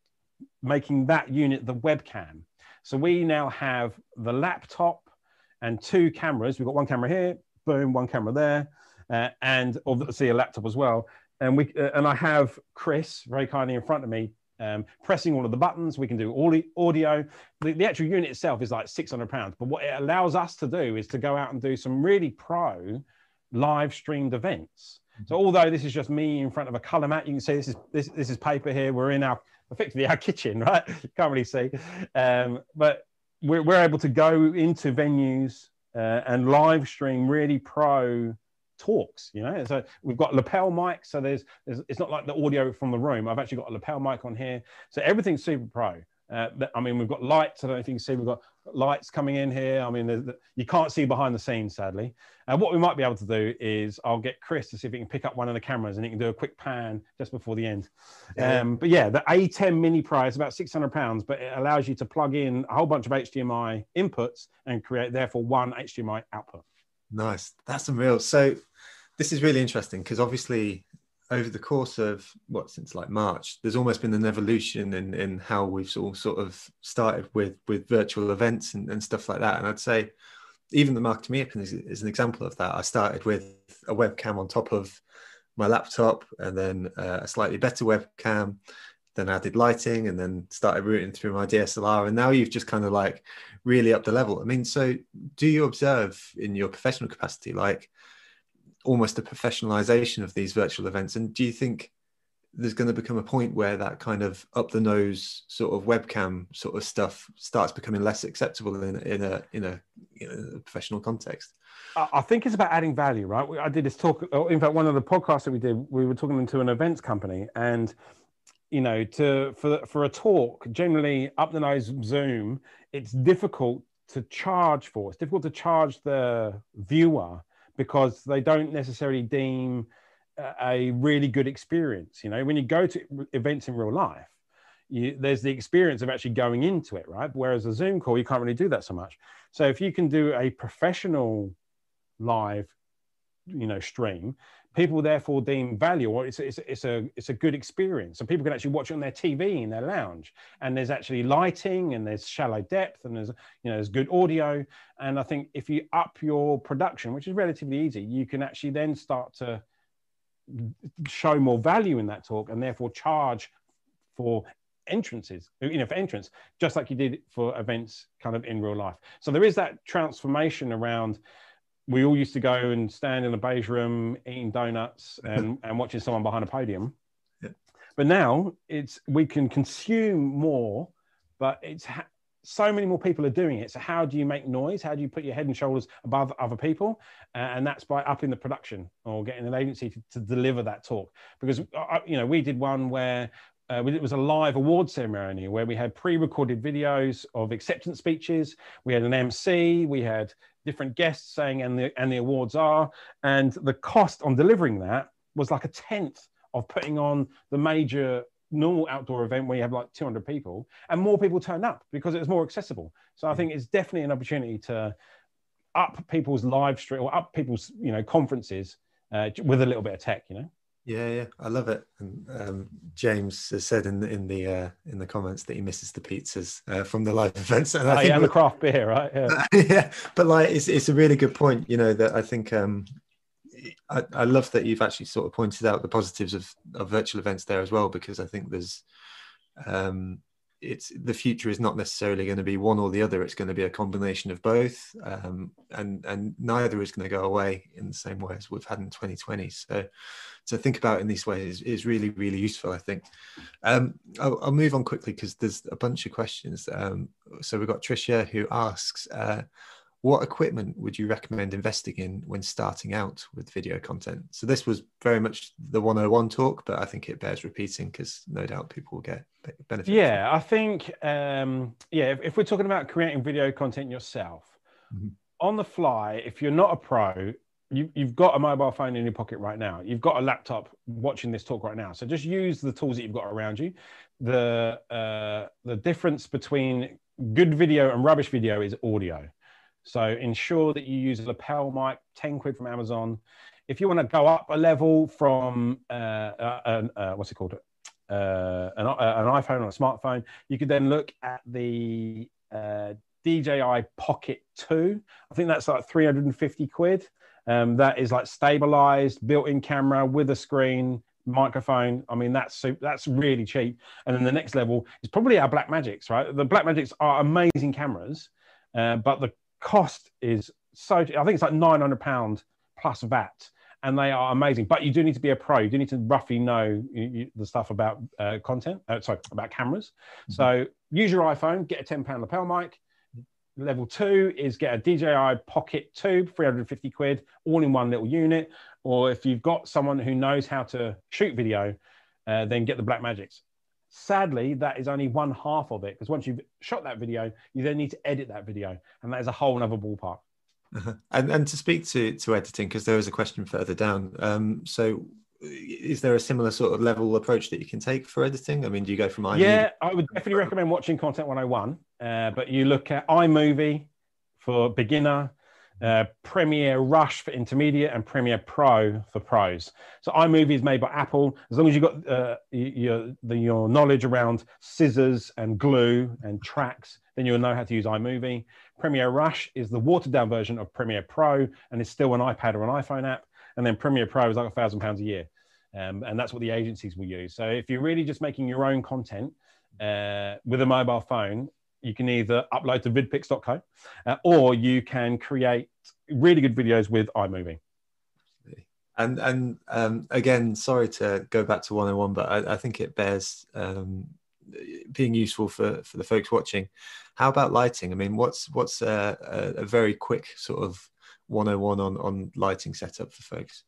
making that unit the webcam. So we now have the laptop and two cameras. We've got one camera here, boom, one camera there uh, and obviously a laptop as well. And we uh, and I have Chris very kindly in front of me um, pressing all of the buttons. We can do all the audio. The, the actual unit itself is like 600 pounds. But what it allows us to do is to go out and do some really pro live streamed events. So although this is just me in front of a color mat, you can see this is this, this is paper here. We're in our effectively our kitchen, right? You can't really see, um, but we're, we're able to go into venues uh, and live stream really pro talks you know so we've got lapel mic so there's, there's, it's not like the audio from the room i've actually got a lapel mic on here so everything's super pro Uh, I mean, we've got lights. I don't know if you can see. We've got lights coming in here. I mean, you can't see behind the scenes, sadly. And uh, what we might be able to do is I'll get Chris to see if he can pick up one of the cameras and he can do a quick pan just before the end. Yeah. Um, but yeah, the ATEM Mini Pro is about 600 pounds, but it allows you to plug in a whole bunch of HDMI inputs and create therefore one HDMI output. Nice. That's unreal. So this is really interesting because obviously over the course of what since like March, there's almost been an evolution in in how we've all sort of started with with virtual events and, and stuff like that. And I'd say even the Mark to Me is, is an example of that. I started with a webcam on top of my laptop, and then uh, a slightly better webcam. Then added lighting, and then started routing through my DSLR. And now you've just kind of like really up the level. I mean, so do you observe in your professional capacity like? Almost a professionalization of these virtual events. And do you think there's going to become a point where that kind of up the nose sort of webcam sort of stuff starts becoming less acceptable in, in a in a, in a professional context? I think it's about adding value, right? I did this talk. Uh, in fact, one of the podcasts that we did, we were talking to an events company, and you know, to for for a talk, generally up the nose Zoom, it's difficult to charge for. It's difficult to charge the viewer because they don't necessarily deem a really good experience. You know, when you go to events in real life, you, there's the experience of actually going into it, right? Whereas a Zoom call, you can't really do that so much. So if you can do a professional live, you know, stream, people therefore deem value or it's, it's, it's, a it's a good experience. So people can actually watch it on their tv in their lounge and there's actually lighting and there's shallow depth and there's you know there's good audio. And i think if you up your production which is relatively easy you can actually then start to show more value in that talk and therefore charge for entrances you know for entrance just like you did for events kind of in real life. So there is that transformation around we all used to go and stand in a beige room eating donuts and, and watching someone behind a podium. Yeah. But now it's we can consume more, but it's ha- so many more people are doing it. So how do you make noise? How do you put your head and shoulders above other people? Uh, and that's by upping the production or getting an agency to, to deliver that talk. Because uh, you know we did one where uh, it was a live award ceremony where we had pre-recorded videos of acceptance speeches. We had an MC. We had different guests saying and the and the awards are, and the cost on delivering that was like a tenth of putting on the major normal outdoor event where you have like 200 people and more people turned up because it was more accessible. So i think it's definitely an opportunity to up people's live stream or up people's you know conferences uh, with a little bit of tech you know yeah, yeah, I love it. And um, James has said in the in the uh, in the comments that he misses the pizzas uh, from the live events, and I oh, think yeah, the craft beer, right? Yeah. yeah, but like it's it's a really good point. You know that I think um, I, I love that you've actually sort of pointed out the positives of, of virtual events there as well, because I think there's um, it's the future is not necessarily going to be one or the other. It's going to be a combination of both, um, and and neither is going to go away in the same way as we've had in 2020. So, to think about in these ways is, is really really useful. I think. Um, I'll, I'll, move on quickly because there's a bunch of questions. Um, so we've got Tricia who asks. Uh, what equipment would you recommend investing in when starting out with video content? So this was very much the 101 talk, but I think it bears repeating because no doubt people will get benefit. Yeah, I think um, yeah, if, if, we're talking about creating video content yourself mm-hmm. on the fly, if you're not a pro, you, you've got a mobile phone in your pocket right now. You've got a laptop watching this talk right now. So just use the tools that you've got around you. The uh, the difference between good video and rubbish video is audio. So ensure that you use a lapel mic, 10 quid from Amazon. If you want to go up a level from, uh, uh, uh, what's it called? Uh, an, uh, an, iPhone or a smartphone, you could then look at the uh, DJI Pocket 2. I think that's like 350 quid. Um, that is like stabilized, built-in camera with a screen, microphone. I mean, that's that's really cheap. And then the next level is probably our Blackmagics, right? The Blackmagics are amazing cameras, uh, but the cost is so I think it's like 900 pound plus VAT and they are amazing. But you do need to be a pro. You do need to roughly know you, you, the stuff about uh, content uh, sorry about cameras. Mm-hmm. so use your iphone get a 10 pound lapel mic. Level two is get a dji Pocket 2 350 quid all in one little unit. Or if you've got someone who knows how to shoot video uh, then get the Blackmagics Sadly, that is only one half of it because once you've shot that video, you then need to edit that video, and that is a whole other ballpark. Uh-huh. And and to speak to to editing, because there was a question further down. Um, so is there a similar sort of level approach that you can take for editing? I mean, do you go from iMovie? Yeah, I would definitely recommend watching Content 101. Uh, but you look at iMovie for beginner, uh, Premiere Rush for intermediate, and Premiere Pro for pros. So iMovie is made by Apple. As long as you've got uh, your the, your knowledge around scissors and glue and tracks, then you'll know how to use iMovie. Premiere Rush is the watered down version of Premiere Pro, and it's still an iPad or an iPhone app and then Premiere Pro is like a thousand pounds a year, um, and that's what the agencies will use. So if you're really just making your own content uh, with a mobile phone, you can either upload to vidpix.co uh, or you can create really good videos with iMovie. And and um, again, sorry to go back to 101, but I, I think it bears um, being useful for for the folks watching. How about lighting? I mean, what's what's a, a, a very quick sort of 101 on on lighting setup for folks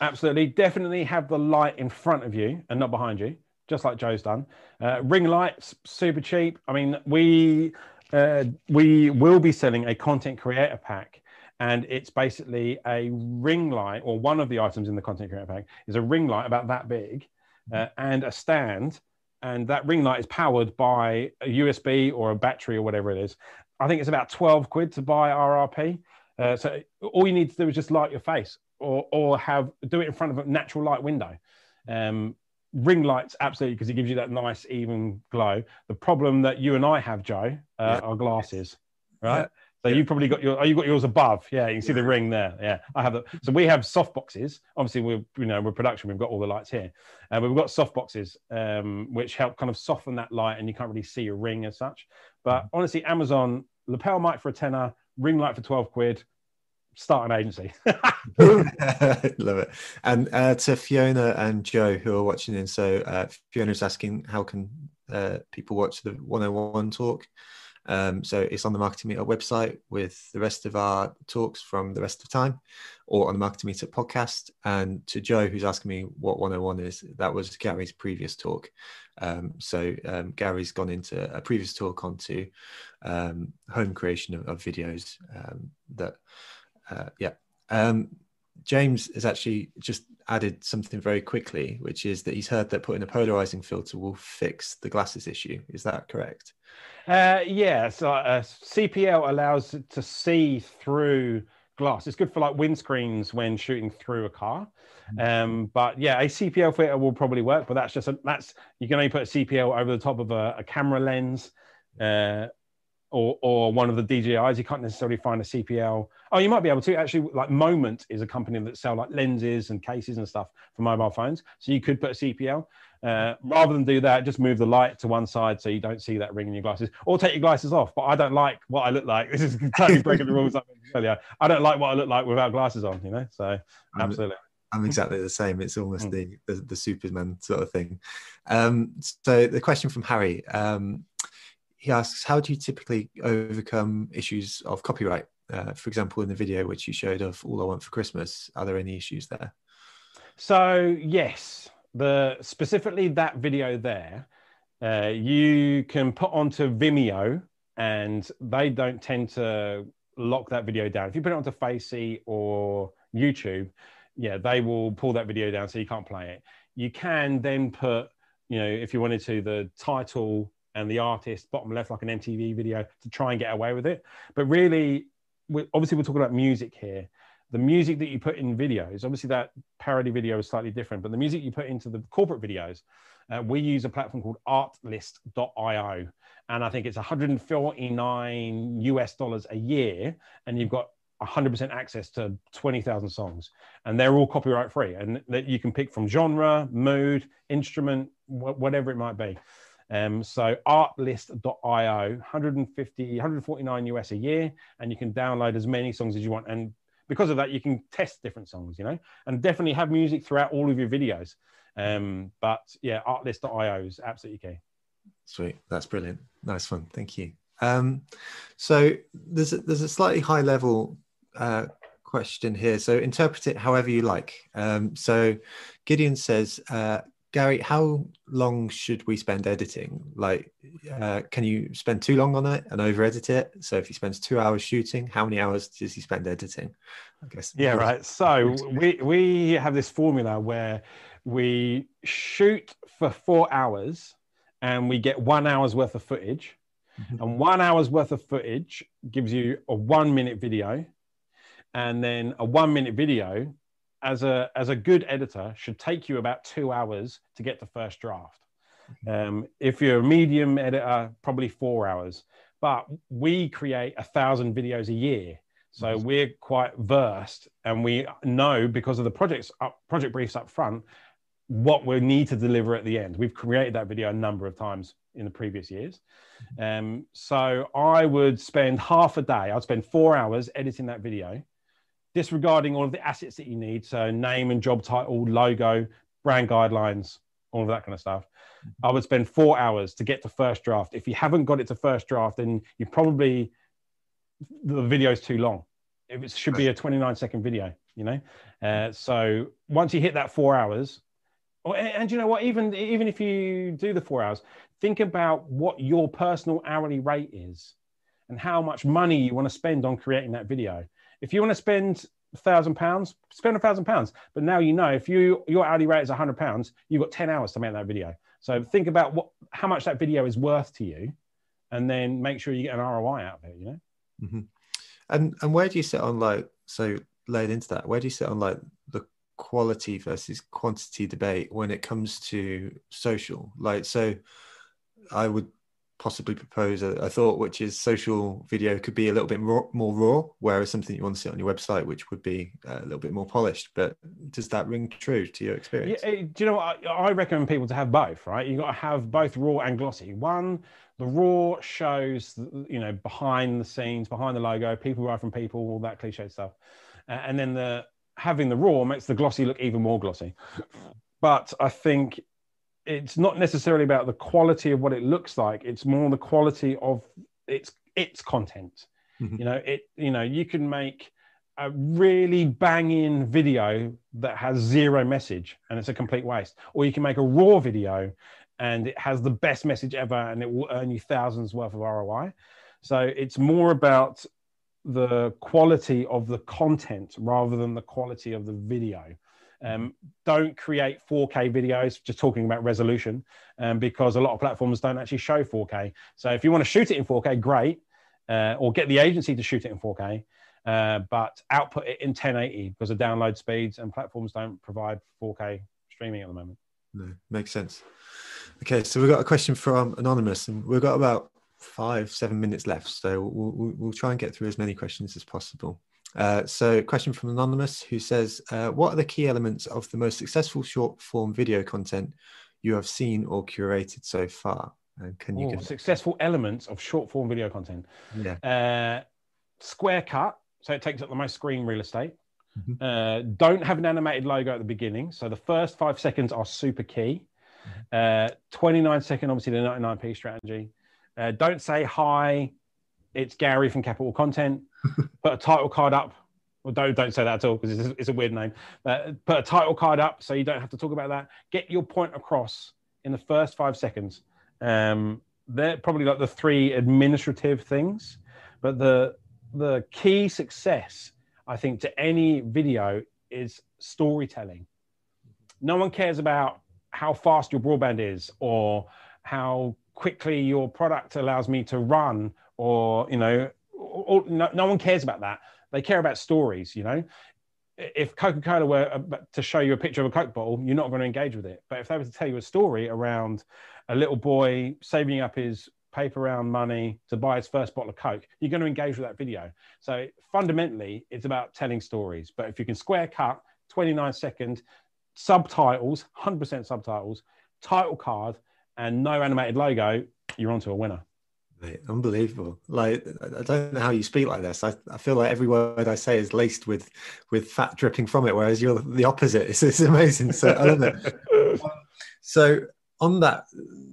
absolutely definitely have the light in front of you and not behind you just like joe's done. Uh, ring lights super cheap. I mean we uh, we will be selling a content creator pack and it's basically a ring light or one of the items in the content creator pack is a ring light about that big uh, and a stand and that ring light is powered by a usb or a battery or whatever it is. I think it's about 12 quid to buy rrp uh, so all you need to do is just light your face or, or have do it in front of a natural light window. Um, ring lights, absolutely, because it gives you that nice even glow. The problem that you and I have, Joe, uh, yeah. are glasses, right? Yeah. So yeah. you probably got your, oh, you got yours above. Yeah, you can see the ring there. Yeah, I have it. So we have soft boxes. Obviously, we're you know we're production. We've got all the lights here, uh, but we've got soft boxes um, which help kind of soften that light, and you can't really see a ring as such. But mm-hmm. honestly, Amazon lapel mic for a tenner, ring light for 12 quid start an agency. Love it. And uh, to fiona and joe who are watching in so uh, fiona's asking how can uh, people watch the 101 talk? Um, so it's on the marketing meetup website with the rest of our talks from the rest of time or on the marketing meetup podcast. And to joe who's asking me what 101 is that was gary's previous talk. Um, so um, Gary's gone into a previous talk onto um, home creation of, of videos um, that, uh, yeah. Um, James has actually just added something very quickly, which is that he's heard that putting a polarizing filter will fix the glasses issue. Is that correct? Uh, yeah. So uh, CPL allows it to see through glass. It's good for like windscreens when shooting through a car. Mm-hmm. Um, but yeah, a CPL filter will probably work, but that's just a, that's you can only put a CPL over the top of a, a camera lens. Uh, or, or one of the DJIs. You can't necessarily find a CPL. Oh, you might be able to actually. Like Moment is a company that sell like lenses and cases and stuff for mobile phones. So you could put a CPL. Uh, rather than do that, just move the light to one side so you don't see that ring in your glasses, or take your glasses off. But I don't like what I look like. This is totally breaking the rules earlier. I don't like what I look like without glasses on. You know, so absolutely. I'm exactly the same. It's almost mm. the, the, the Superman sort of thing. Um, so the question from Harry. Um, he asks, how do you typically overcome issues of copyright? Uh, for example, in the video which you showed of All I Want for Christmas, are there any issues there? So yes, the specifically that video there, uh, you can put onto Vimeo, and they don't tend to lock that video down. If you put it onto Facey or YouTube, yeah, they will pull that video down so you can't play it. You can then put, you know, if you wanted to, the title and the artist bottom left like an MTV video to try and get away with it. But really, we, obviously, we're talking about music here. The music that you put in videos, obviously, that parody video is slightly different, but the music you put into the corporate videos, uh, we use a platform called artlist.io. And I think it's 149 US dollars a year. And you've got 100% access to 20,000 songs. And they're all copyright free. And that you can pick from genre, mood, instrument, wh- whatever it might be. Um, so artlist.io, 150, 149 US a year, and you can download as many songs as you want. And because of that, you can test different songs, you know, and definitely have music throughout all of your videos. Um, but yeah, artlist.io is absolutely key. Sweet, that's brilliant. Nice one, thank you. Um, so there's a, there's a slightly high level uh, question here. So interpret it however you like. Um, so Gideon says, uh, Gary, how long should we spend editing? Like, uh, can you spend too long on it and over edit it? So if he spends two hours shooting, how many hours does he spend editing? I guess. Yeah, right. So we we have this formula where we shoot for four hours and we get one hour's worth of footage. Mm-hmm. And one hour's worth of footage gives you a one minute video. And then a one minute video as a as a good editor should take you about two hours to get the first draft. Mm-hmm. Um, if you're a medium editor, probably four hours. But we create a thousand videos a year, so we're quite versed, and we know because of the projects up, project briefs up front what we need to deliver at the end. We've created that video a number of times in the previous years. Mm-hmm. Um, so I would spend half a day. I'd spend four hours editing that video disregarding all of the assets that you need. So name and job title, logo, brand guidelines, all of that kind of stuff. I would spend four hours to get to first draft. If you haven't got it to first draft, then you probably the video is too long. It should be a 29 second video, you know. Uh, so once you hit that four hours, or, and you know what, even even if you do the four hours, think about what your personal hourly rate is, and how much money you want to spend on creating that video if you want to spend thousand pounds, spend a thousand pounds. But now you know if you your hourly rate is a hundred pounds, you've got 10 hours to make that video. So think about what how much that video is worth to you and then make sure you get an ROI out of it, you know? Mm-hmm. And and where do you sit on like so laid into that, where do you sit on like the quality versus quantity debate when it comes to social? Like so I would possibly propose a, a, thought, which is social video could be a little bit more, more raw, whereas something you want to see on your website, which would be a little bit more polished. But does that ring true to your experience? Yeah, do you know what? I, I recommend people to have both, right? You've got to have both raw and glossy. One, the raw shows, you know, behind the scenes, behind the logo, people right from people, all that cliche stuff. Uh, and then the having the raw makes the glossy look even more glossy. But I think it's not necessarily about the quality of what it looks like it's more the quality of its its content. Mm-hmm. you know it you know you can make a really banging video that has zero message and it's a complete waste or you can make a raw video and it has the best message ever and it will earn you thousands worth of roi so it's more about the quality of the content rather than the quality of the video um, don't create 4K videos, just talking about resolution, um, because a lot of platforms don't actually show 4K. So if you want to shoot it in 4K, great, uh, or get the agency to shoot it in 4K, uh, but output it in 1080 because of download speeds and platforms don't provide 4K streaming at the moment. No, makes sense. Okay, so we've got a question from Anonymous, and we've got about five, seven minutes left. So we'll, we'll, we'll try and get through as many questions as possible. Uh, so, question from Anonymous who says, uh, What are the key elements of the most successful short form video content you have seen or curated so far? And can you Ooh, successful elements of short form video content? Yeah. Uh, square cut, so it takes up the most screen real estate. Mm-hmm. Uh, don't have an animated logo at the beginning. So, the first five seconds are super key. Mm-hmm. Uh, 29 second, obviously, the 99p strategy. Uh, don't say hi, it's Gary from Capital Content. put a title card up. Well, don't don't say that at all because it's, it's, a weird name. But put a title card up so you don't have to talk about that. Get your point across in the first five seconds. Um, they're probably like the three administrative things, but the the key success, I think, to any video is storytelling. No one cares about how fast your broadband is or how quickly your product allows me to run or you know no, no one cares about that. They care about stories, you know. If Coca Cola were uh, to show you a picture of a Coke bottle, you're not going to engage with it. But if they were to tell you a story around a little boy saving up his paper round money to buy his first bottle of Coke, you're going to engage with that video. So fundamentally, it's about telling stories. But if you can square cut 29 second subtitles, 100% subtitles, title card, and no animated logo, you're onto a winner. Mate, unbelievable. Like I don't know how you speak like this. I, I feel like every word I say is laced with with fat dripping from it, whereas you're the opposite. It's, it's amazing. So I love it. so on that,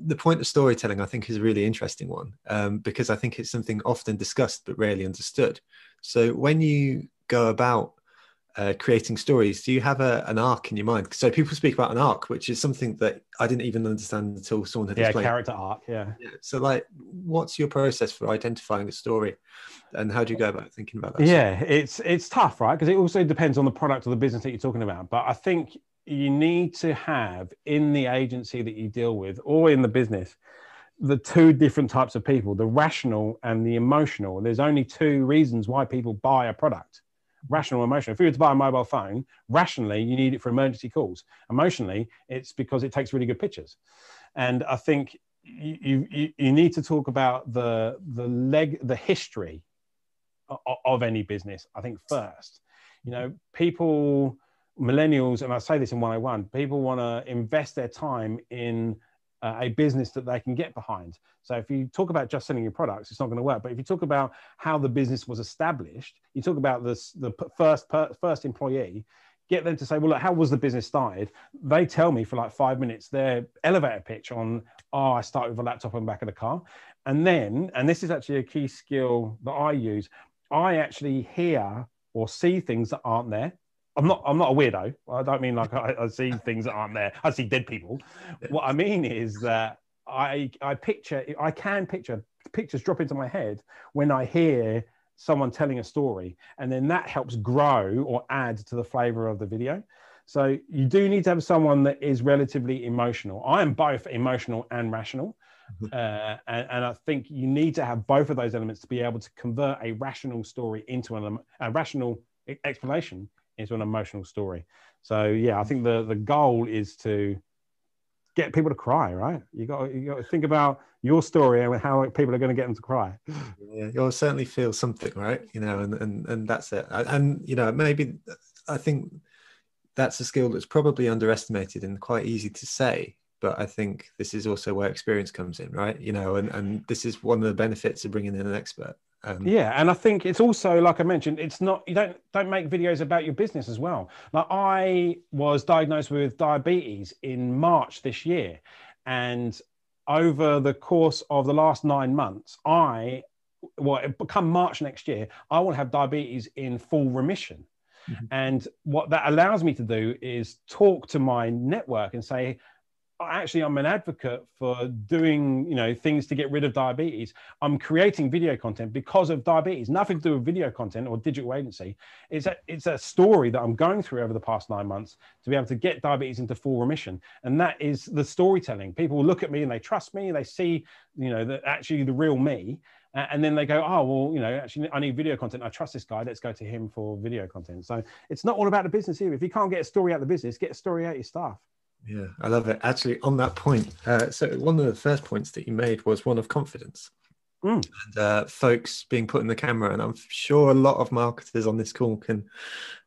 the point of storytelling I think is a really interesting one um, because I think it's something often discussed but rarely understood. So when you go about uh, creating stories, do you have a, an arc in your mind? So people speak about an arc, which is something that I didn't even understand until someone had yeah, explained. character arc. Yeah. yeah. So, like, what's your process for identifying a story, and how do you go about thinking about that? Yeah, it's it's tough, right? Because it also depends on the product or the business that you're talking about. But I think you need to have in the agency that you deal with or in the business the two different types of people the rational and the emotional there's only two reasons why people buy a product rational emotional. If you were to buy a mobile phone rationally you need it for emergency calls. Emotionally it's because it takes really good pictures. And i think you you, you need to talk about the the leg the history of, of any business i think first. You know people millennials, and I say this in 101, people want to invest their time in uh, a business that they can get behind. So if you talk about just selling your products, it's not going to work. But if you talk about how the business was established, you talk about this, the first first employee, get them to say, well, look, how was the business started? They tell me for like five minutes their elevator pitch on, oh, I started with a laptop on the back of the car. And then, and this is actually a key skill that I use, I actually hear or see things that aren't there. I'm not. I'm not a weirdo. I don't mean like I, I see things that aren't there. I see dead people. What I mean is that I I picture. I can picture pictures drop into my head when I hear someone telling a story, and then that helps grow or add to the flavor of the video. So you do need to have someone that is relatively emotional. I am both emotional and rational. Mm-hmm. Uh, and, and, I think you need to have both of those elements to be able to convert a rational story into an, a rational explanation into an emotional story. So yeah, I think the the goal is to get people to cry. Right? You got you got to think about your story and how people are going to get them to cry. Yeah, you'll certainly feel something, right? You know, and and and that's it. And you know, maybe I think that's a skill that's probably underestimated and quite easy to say but I think this is also where experience comes in, right? You know, and, and this is one of the benefits of bringing in an expert. Um, yeah, and I think it's also like I mentioned, it's not you don't don't make videos about your business as well. Like I was diagnosed with diabetes in March this year, and over the course of the last nine months, I well, come March next year, I will have diabetes in full remission. Mm-hmm. And what that allows me to do is talk to my network and say, actually i'm an advocate for doing you know things to get rid of diabetes i'm creating video content because of diabetes nothing to do with video content or digital agency it's a it's a story that i'm going through over the past nine months to be able to get diabetes into full remission and that is the storytelling people look at me and they trust me they see you know that actually the real me and then they go, oh, well, you know, actually, I need video content. I trust this guy. Let's go to him for video content. So it's not all about the business here. If you can't get a story out of the business, get a story out of your staff. Yeah, I love it. Actually, on that point, uh, so one of the first points that you made was one of confidence. Mm. And uh, folks being put in the camera, and I'm sure a lot of marketers on this call can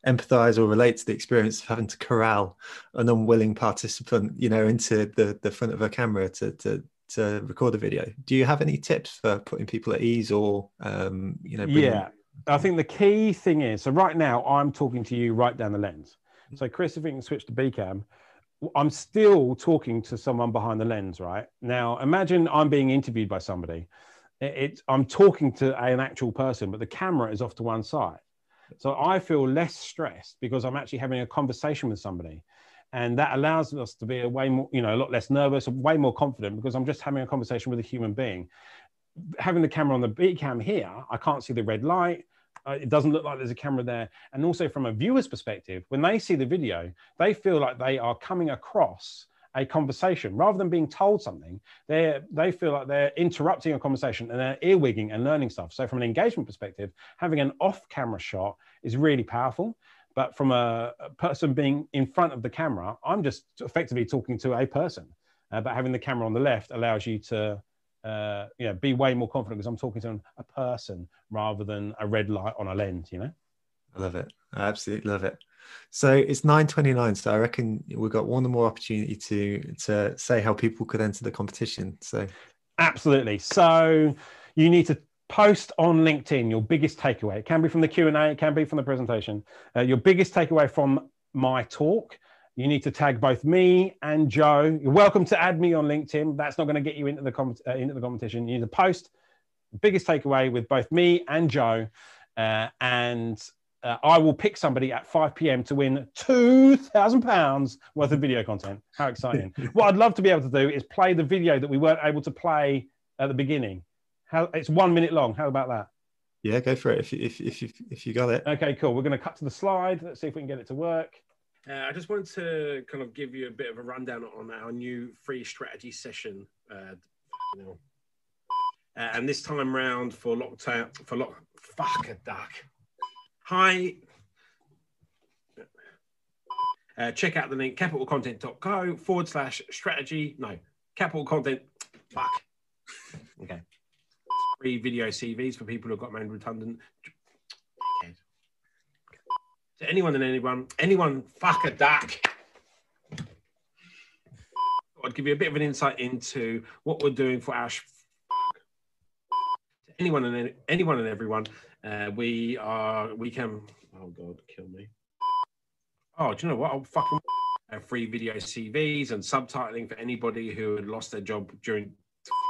empathize or relate to the experience of having to corral an unwilling participant, you know, into the, the front of a camera to, to to record a video. Do you have any tips for putting people at ease or, um, you know? Yeah, I think the key thing is so right now I'm talking to you right down the lens. Hmm. So Chris, if we can switch to Bcam, I'm still talking to someone behind the lens, right? Now, imagine I'm being interviewed by somebody. It, it, I'm talking to an actual person, but the camera is off to one side. So I feel less stressed because I'm actually having a conversation with somebody. And that allows us to be a way more, you know, a lot less nervous, way more confident because I'm just having a conversation with a human being. Having the camera on the B cam here, I can't see the red light. Uh, it doesn't look like there's a camera there. And also from a viewer's perspective, when they see the video, they feel like they are coming across a conversation rather than being told something. They they feel like they're interrupting a conversation and they're earwigging and learning stuff. So from an engagement perspective, having an off-camera shot is really powerful. But from a, a person being in front of the camera, I'm just effectively talking to a person. Uh, but having the camera on the left allows you to uh, you know, be way more confident because I'm talking to a person rather than a red light on a lens, you know? I love it. I absolutely love it. So it's 9.29. So I reckon we've got one more opportunity to, to say how people could enter the competition. So absolutely. So you need to post on LinkedIn your biggest takeaway. It can be from the Q&A, it can be from the presentation. Uh, your biggest takeaway from my talk you need to tag both me and Joe. You're welcome to add me on LinkedIn. That's not going to get you into the com- uh, into the competition. You need to post biggest takeaway with both me and Joe, uh, and uh, I will pick somebody at 5 p.m. to win £2,000 worth of video content. How exciting. what I'd love to be able to do is play the video that we weren't able to play at the beginning. How, it's one minute long. How about that? Yeah, go for it if, if, if, if, if you got it. Okay, cool. We're going to cut to the slide. Let's see if we can get it to work. Uh, I just wanted to kind of give you a bit of a rundown on our new free strategy session. Uh, you know. uh, and this time round for lockdown, for lock, fuck a duck. Hi. Uh, check out the link capitalcontent.co forward slash strategy. No, capital content. Fuck. Okay. Free video CVs for people who've got made redundant. To anyone and anyone, anyone, fuck a duck. I'd give you a bit of an insight into what we're doing for our. Sh- to anyone and any, anyone and everyone, uh, we are. We can. Oh God, kill me. Oh, do you know what? I'll fucking free video CVs and subtitling for anybody who had lost their job during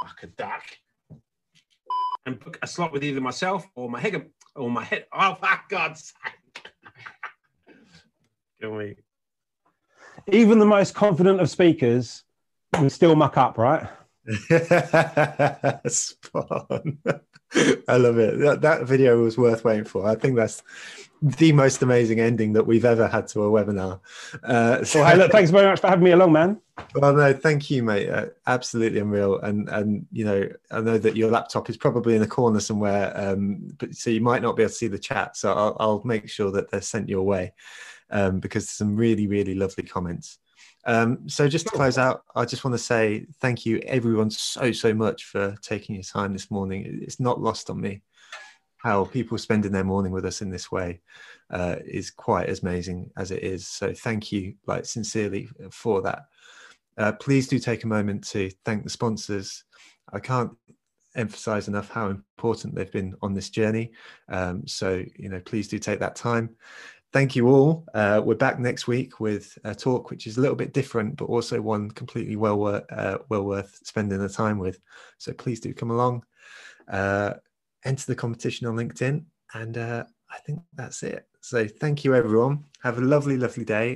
fuck a duck. And book a slot with either myself or my head or my head. Oh, fuck God's sake. Kill me. Even the most confident of speakers would still muck up, right? Spot on. I love it. That, that video was worth waiting for. I think that's the most amazing ending that we've ever had to a webinar. Uh, so, well, hey, look, thanks very much for having me along, man. Well, no, thank you, mate. Uh, absolutely unreal. And and you know, I know that your laptop is probably in a corner somewhere, um, but so you might not be able to see the chat. So I'll, I'll make sure that they're sent your way um, because some really really lovely comments. Um, so just to close out, I just want to say thank you everyone so so much for taking your time this morning. It's not lost on me how people spending their morning with us in this way uh, is quite as amazing as it is. So thank you, like sincerely, for that. Uh, please do take a moment to thank the sponsors. I can't emphasize enough how important they've been on this journey. Um, so you know, please do take that time thank you all. Uh, we're back next week with a talk which is a little bit different, but also one completely well worth uh, well worth spending the time with. So please do come along, uh, enter the competition on LinkedIn, and uh, I think that's it. So thank you everyone. Have a lovely, lovely day.